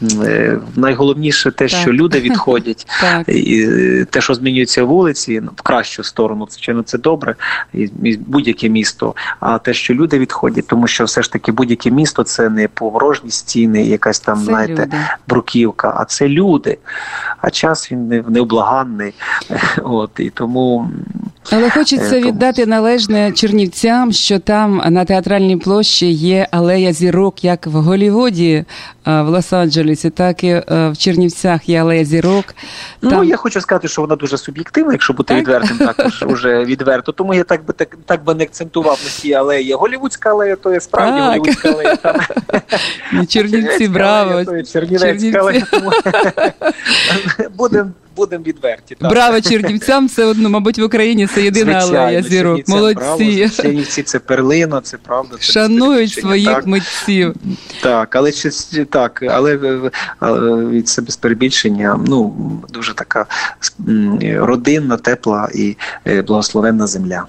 Е, найголовніше те, так. що люди відходять, і е, те, що змінюється вулиці, ну, в кращу сторону, звичайно, це добре, і будь-яке місто. А те, що люди відходять, тому що все ж таки будь-яке місто це не поворожні стіни, якась там, це знаєте, люди. бруківка, а це люди. А час він невблаганний. От і тому. Але хочеться е, віддати належне чернівцям, що там на театральній площі є алея зірок, як в Голівуді в Лос-Анджелесі, так і в Чернівцях є алея зірок. Ну, там... Ну я хочу сказати, що вона дуже суб'єктивна, якщо бути так? відвертим, також уже відверто. Тому я так би так так би не акцентував на цій алеї. Голівудська алея, то є справді так. голівудська алея. Там. Чернівці, браво. Чернівецька алея. Будемо будемо відверті. Так. Браво чернівцям, все одно, мабуть, в Україні це єдина алея зірок. Молодці. Чернівці це перлина, це правда. Це Шанують своїх так. митців. Так, але так, але, але це без перебільшення. Ну дуже така родинна, тепла і е, благословенна земля.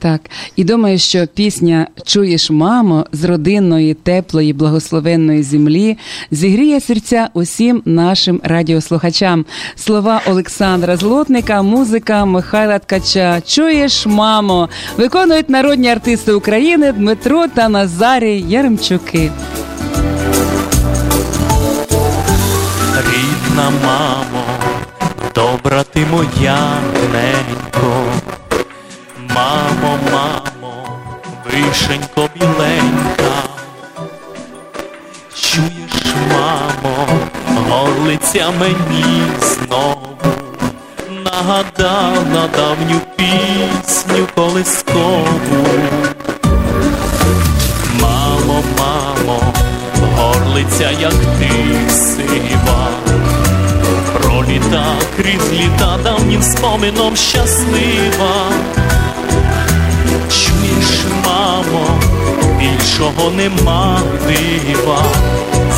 Так, і думаю, що пісня Чуєш, мамо з родинної, теплої, благословенної землі зігріє серця усім нашим радіослухачам. Слова Олександра Злотника, музика Михайла Ткача. Чуєш, мамо, виконують народні артисти України Дмитро та Назарій Яремчуки. Рідна мамо, добра ти моя ненько. Мамо, мамо, вишенько біленька, чуєш, мамо, горлиця мені знову нагадала давню пісню колискову. Мамо, мамо, горлиця, як ти сива, проліта крізь літа давнім спомином щаслива мамо, більшого нема дива,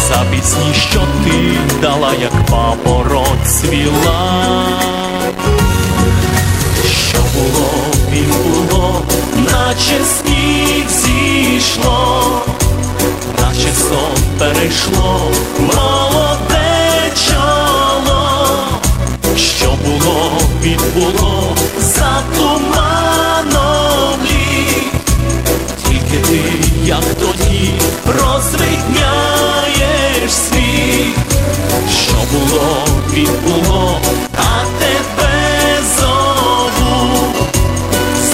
за пісні, що ти дала, як папороть цвіла, що було, він було, наче сніг зійшло, наче сон перейшло, молоде чоло, що було, відбуло за ти, як тоді, розвидняєш світ, що було, відбуло, а тебе зову.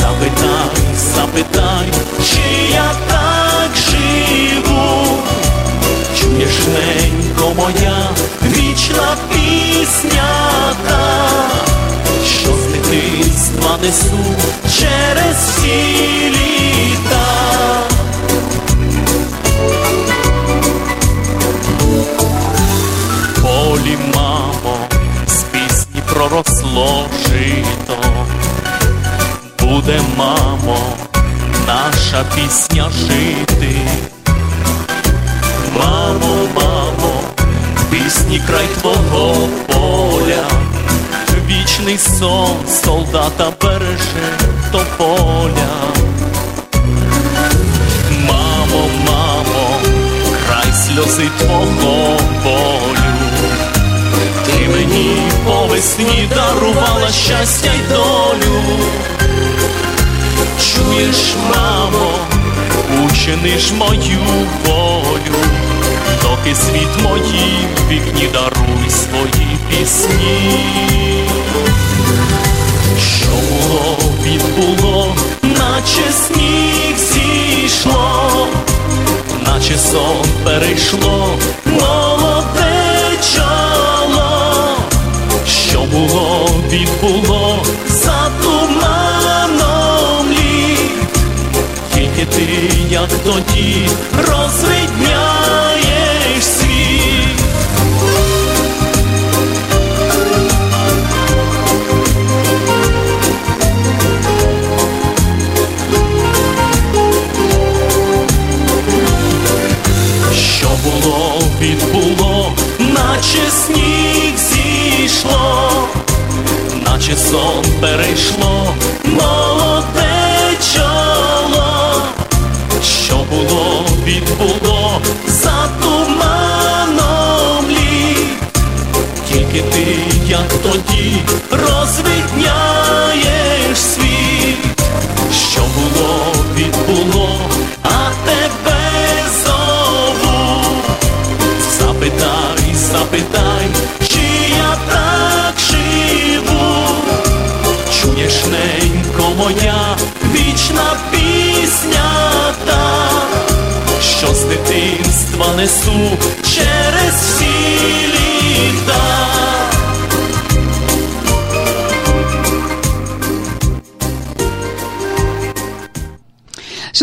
Запитай, запитай, чи я так живу, чуєш, ненько моя вічна пісня та, що занесу через всі літа. Проросло жито. Буде, мамо, наша пісня жити. Мамо, мамо, пісні край твого поля, вічний сон солдата береже до поля. Мамо, мамо, край сльози твого болю. Ти мені по весні дарувала щастя й долю. Чуєш, мамо, учиниш мою волю, доки світ моїй вікні даруй свої пісні. Що було, відбуло, наче сніг зійшло, наче сон перейшло, як тоді,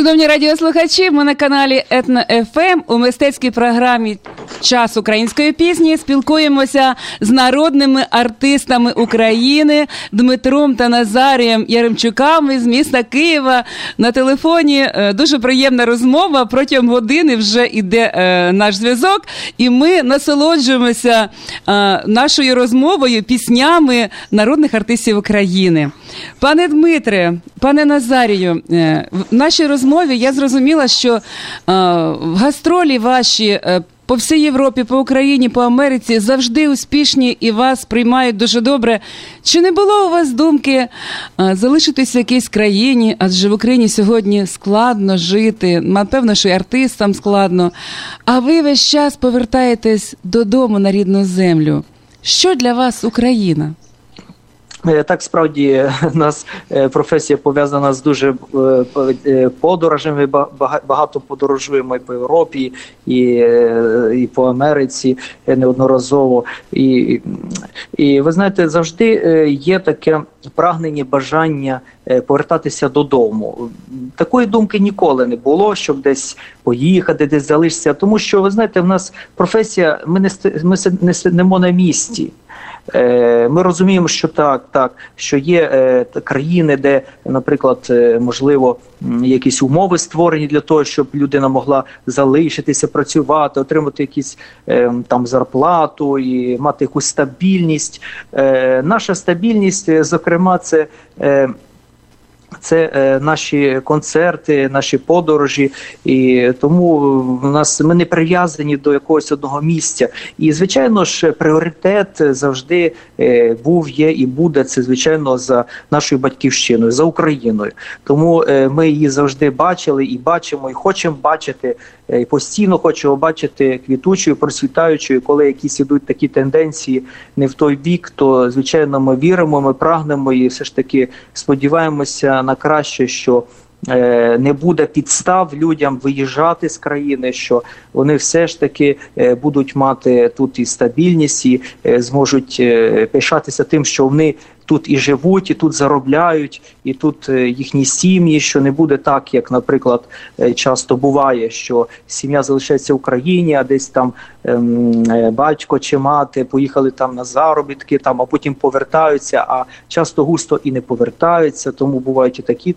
Шановні радіослухачі, ми на каналі Етно ФМ у мистецькій програмі Час української пісні спілкуємося з народними артистами України Дмитром та Назарієм Яремчуками з міста Києва. На телефоні е, дуже приємна розмова. Протягом години вже йде е, наш зв'язок, і ми насолоджуємося е, нашою розмовою піснями народних артистів України. Пане Дмитре, пане Назарію, е, в нашій розмові я зрозуміла, що е, в гастролі ваші. е, По всій Європі, по Україні, по Америці завжди успішні і вас приймають дуже добре. Чи не було у вас думки залишитись в якійсь країні? Адже в Україні сьогодні складно жити. Напевно, що і артистам складно. А ви весь час повертаєтесь додому на рідну землю. Що для вас Україна? Е, Так, справді нас е, професія пов'язана з дуже е, подорожами. Багато подорожуємо і по Європі, і, і по Америці неодноразово. І, і ви знаєте, завжди є таке прагнення, бажання повертатися додому. Такої думки ніколи не було, щоб десь поїхати, десь залишитися. Тому що ви знаєте, в нас професія, ми не ми не на місці. Е, Ми розуміємо, що так, так, що є е, країни, де, наприклад, е, можливо, якісь умови створені для того, щоб людина могла залишитися, працювати, отримати якісь там зарплату і мати якусь стабільність. Наша стабільність, зокрема, це. Це е, наші концерти, наші подорожі, і тому в нас ми не прив'язані до якогось одного місця. І звичайно ж, пріоритет завжди е, був, є і буде це звичайно за нашою батьківщиною, за Україною. Тому е, ми її завжди бачили і бачимо, і хочемо бачити, і постійно хочемо бачити квітучою, процвітаючою. Коли якісь ідуть такі тенденції не в той бік, то звичайно ми віримо, ми прагнемо і все ж таки сподіваємося на краще, що. е, Не буде підстав людям виїжджати з країни, що вони все ж таки е, будуть мати тут і стабільність, і е, зможуть пишатися тим, що вони тут і живуть, і тут заробляють, і тут е, їхні сім'ї, що не буде так, як, наприклад, е, часто буває, що сім'я залишається в Україні, а десь там ем, е, батько чи мати поїхали там на заробітки, там а потім повертаються. А часто густо і не повертаються. Тому бувають і такі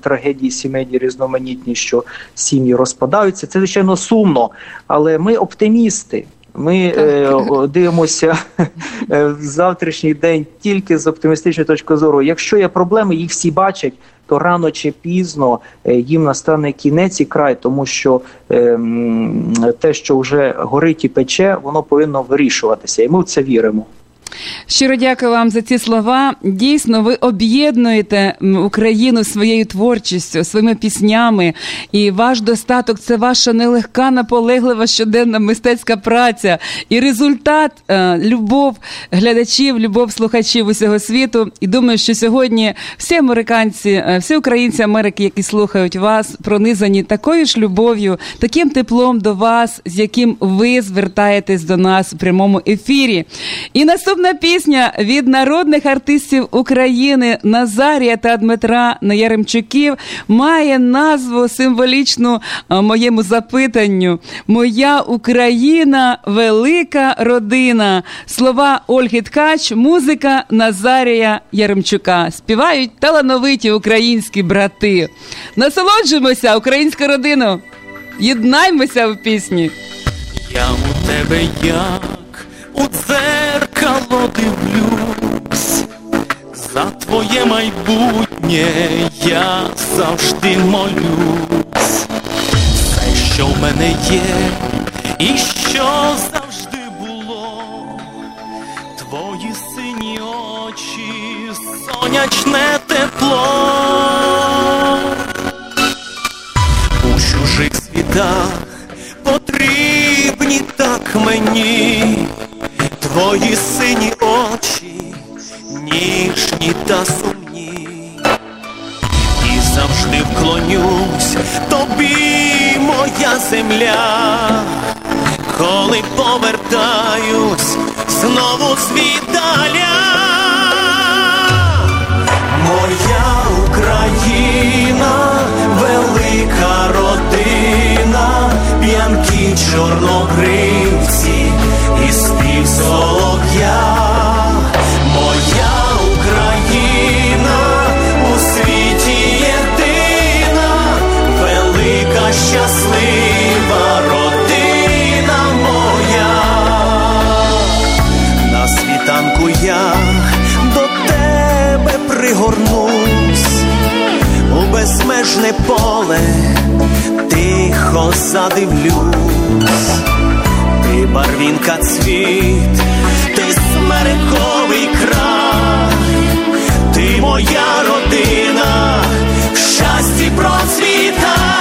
трагедії сімейні різноманітні, що сім'ї розпадаються. Це звичайно сумно, але ми оптимісти. Ми е, дивимося е, в завтрашній день тільки з оптимістичної точки зору. Якщо є проблеми, їх всі бачать, то рано чи пізно е, їм настане кінець і край, тому що е, те, що вже горить і пече, воно повинно вирішуватися, і ми в це віримо. Щиро дякую вам за ці слова. Дійсно, ви об'єднуєте Україну своєю творчістю, своїми піснями, і ваш достаток це ваша нелегка, наполеглива щоденна мистецька праця. І результат е, любов глядачів, любов слухачів усього світу. І думаю, що сьогодні всі американці, е, всі українці Америки, які слухають вас, пронизані такою ж любов'ю, таким теплом до вас, з яким ви звертаєтесь до нас в прямому ефірі. І наступна пісня від народних артистів України Назарія та Дмитра Яремчуків має назву символічну е, моєму запитанню. Моя Україна велика родина. Слова Ольги Ткач, музика Назарія Яремчука. Співають талановиті українські брати. Насолоджуємося, українська родина. Єднаймося в пісні. Я у тебе як у дзеркало дивлюсь, за твоє майбутнє я завжди молюсь. Все, що в мене є, і що завжди було, твої сині очі, сонячне тепло. У чужих світах потрібні так мені твої сині очі, ніжні та сумні, і завжди вклонюсь тобі, моя земля, коли повертаюсь знову звідаля. Моя Україна, велика чорнобривці і спів солов'я. Моя Україна у світі єдина, велика щаслива родина моя. На світанку я до тебе пригорнусь у безмежне поле, тихо задивлюсь, ти барвінка цвіт, ти смерековий край, ти моя родина, щасті процвітай,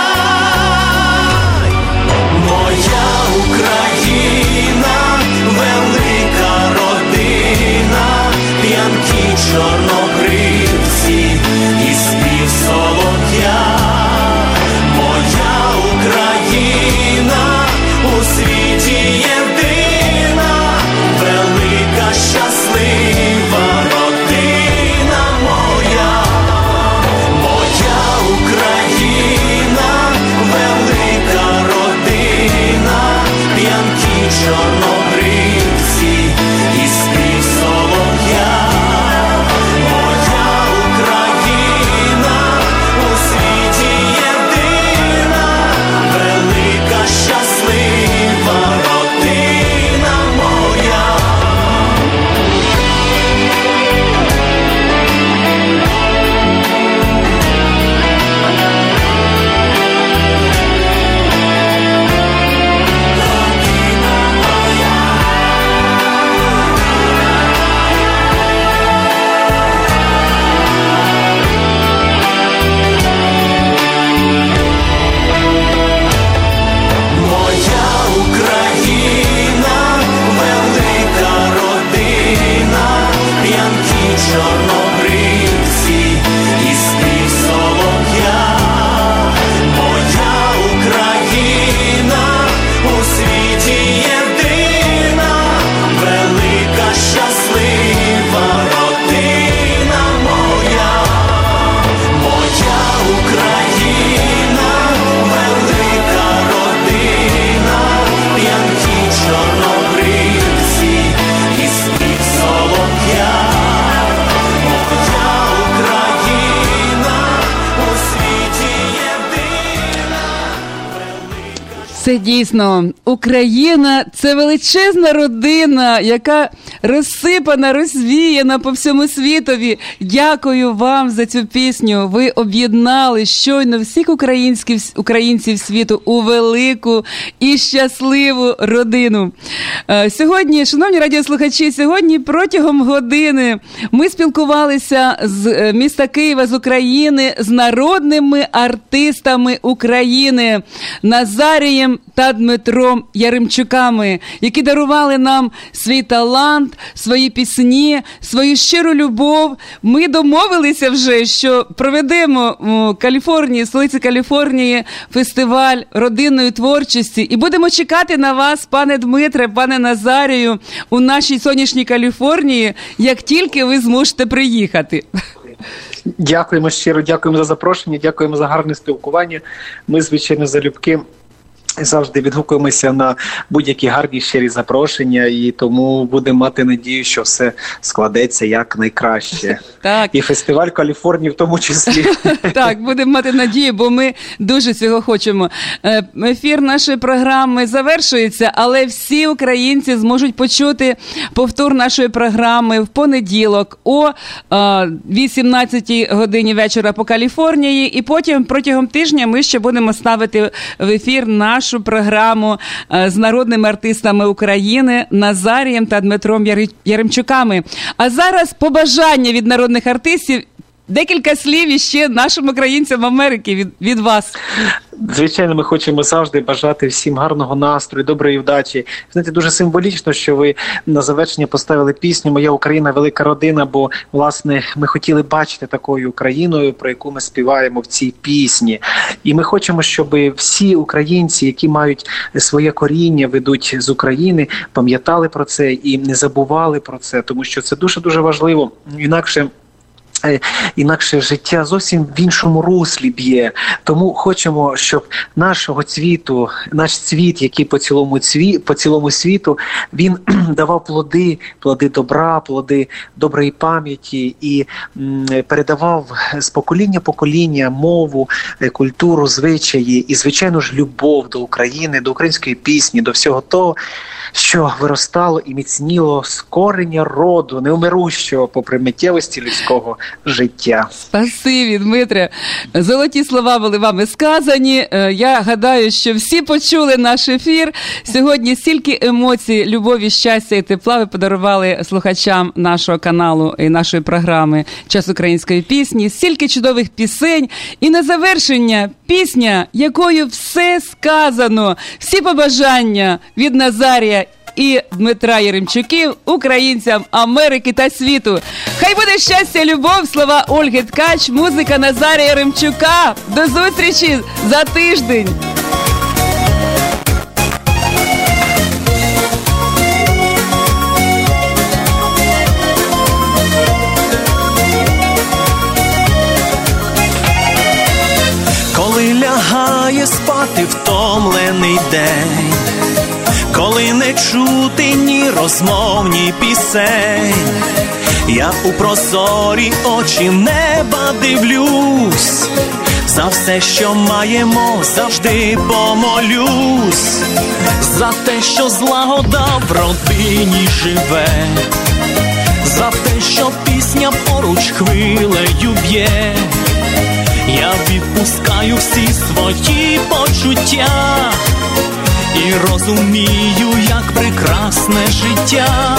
Це дійсно Україна це величезна родина, яка розсипана, розвіяна по всьому світові. Дякую вам за цю пісню. Ви об'єднали щойно всіх українських українців світу у велику і щасливу родину. Е, сьогодні, шановні радіослухачі, сьогодні протягом години ми спілкувалися з е, міста Києва з України з народними артистами України Назарієм та Дмитром Яремчуками, які дарували нам свій талант, свої пісні, свою щиру любов. Ми домовилися вже, що проведемо у Каліфорнії, столиці Каліфорнії, фестиваль родинної творчості, і будемо чекати на вас, пане Дмитре, пане Назарію, у нашій сонячній Каліфорнії, як тільки ви зможете приїхати. Дякуємо щиро, дякуємо за запрошення, дякуємо за гарне спілкування. Ми, звичайно, залюбки завжди відгукуємося на будь-які гарні щирі запрошення, і тому будемо мати надію, що все складеться як найкраще. Так. І фестиваль Каліфорнії в тому числі. Так, будемо мати надію, бо ми дуже цього хочемо. Е, ефір нашої програми завершується, але всі українці зможуть почути повтор нашої програми в понеділок о 18 е, годині вечора по Каліфорнії, і потім протягом тижня ми ще будемо ставити в ефір наш нашу програму е, з народними артистами України Назарієм та Дмитром Яремчуками. А зараз побажання від народних артистів. Декілька слів іще нашим українцям Америки від від вас. Звичайно, ми хочемо завжди бажати всім гарного настрою, доброї вдачі. Знаєте, дуже символічно, що ви на завершення поставили пісню Моя Україна велика родина. Бо власне ми хотіли бачити такою Україною, про яку ми співаємо в цій пісні. І ми хочемо, щоб всі українці, які мають своє коріння, ведуть з України, пам'ятали про це і не забували про це, тому що це дуже дуже важливо. Інакше. Е, інакше життя зовсім в іншому руслі б'є. Тому хочемо, щоб нашого цвіту, наш цвіт, який по цілому цві, по цілому світу, він давав плоди, плоди добра, плоди доброї пам'яті і передавав з покоління покоління мову, е, культуру, звичаї і, звичайно ж, любов до України, до української пісні, до всього того, що виростало і міцніло з корення роду, неумирущого попри миттєвості людського життя. Спасибі, Дмитре. Золоті слова були вами сказані. Е, я гадаю, що всі почули наш ефір. Сьогодні стільки емоцій, любові, щастя і тепла ви подарували слухачам нашого каналу і нашої програми Час української пісні, стільки чудових пісень. І на завершення пісня, якою все сказано, всі побажання від Назарія і Дмитра Єремчуків, українцям Америки та світу. Хай буде щастя, любов, слова Ольги Ткач, музика Назарія Єремчука. До зустрічі за тиждень. Коли лягає спати втомлений день коли не чути ні розмов, ні пісень, я у прозорі очі неба дивлюсь, за все, що маємо, завжди помолюсь, за те, що злагода в родині живе, за те, що пісня поруч хвилею б'є. Я відпускаю всі свої почуття і розумію, як прекрасне життя,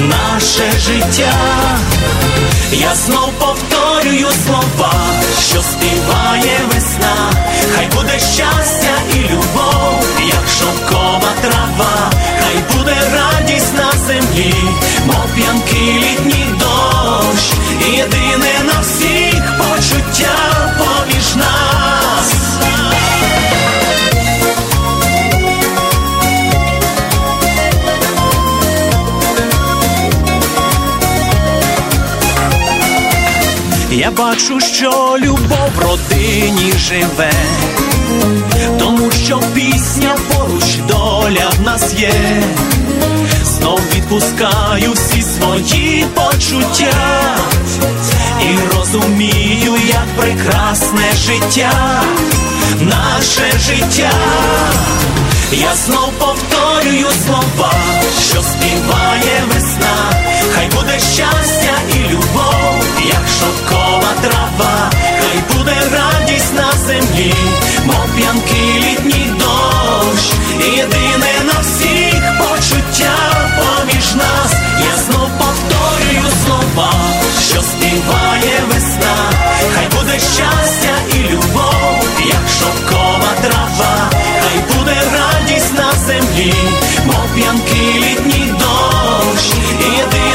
наше життя, я знов повторюю слова, що співає весна, хай буде щастя і любов, як шовкова трава, хай буде радість на землі, мов п'янкий літній дощ, єдине на всіх почуття бачу, що любов в родині живе, тому що пісня поруч доля в нас є, знов відпускаю всі свої почуття і розумію, як прекрасне життя, наше життя. Я знов повторюю слова, що співає весна, хай буде щастя і любов, як шовкова трава, хай буде радість на землі, мов п'янкий літній дощ, єдине на всіх почуття поміж нас. Я знов повторюю слова, що співає весна, хай буде щастя і любов, як шовкова трава, хай буде радість на землі, мов п'янкий літній дощ, єдине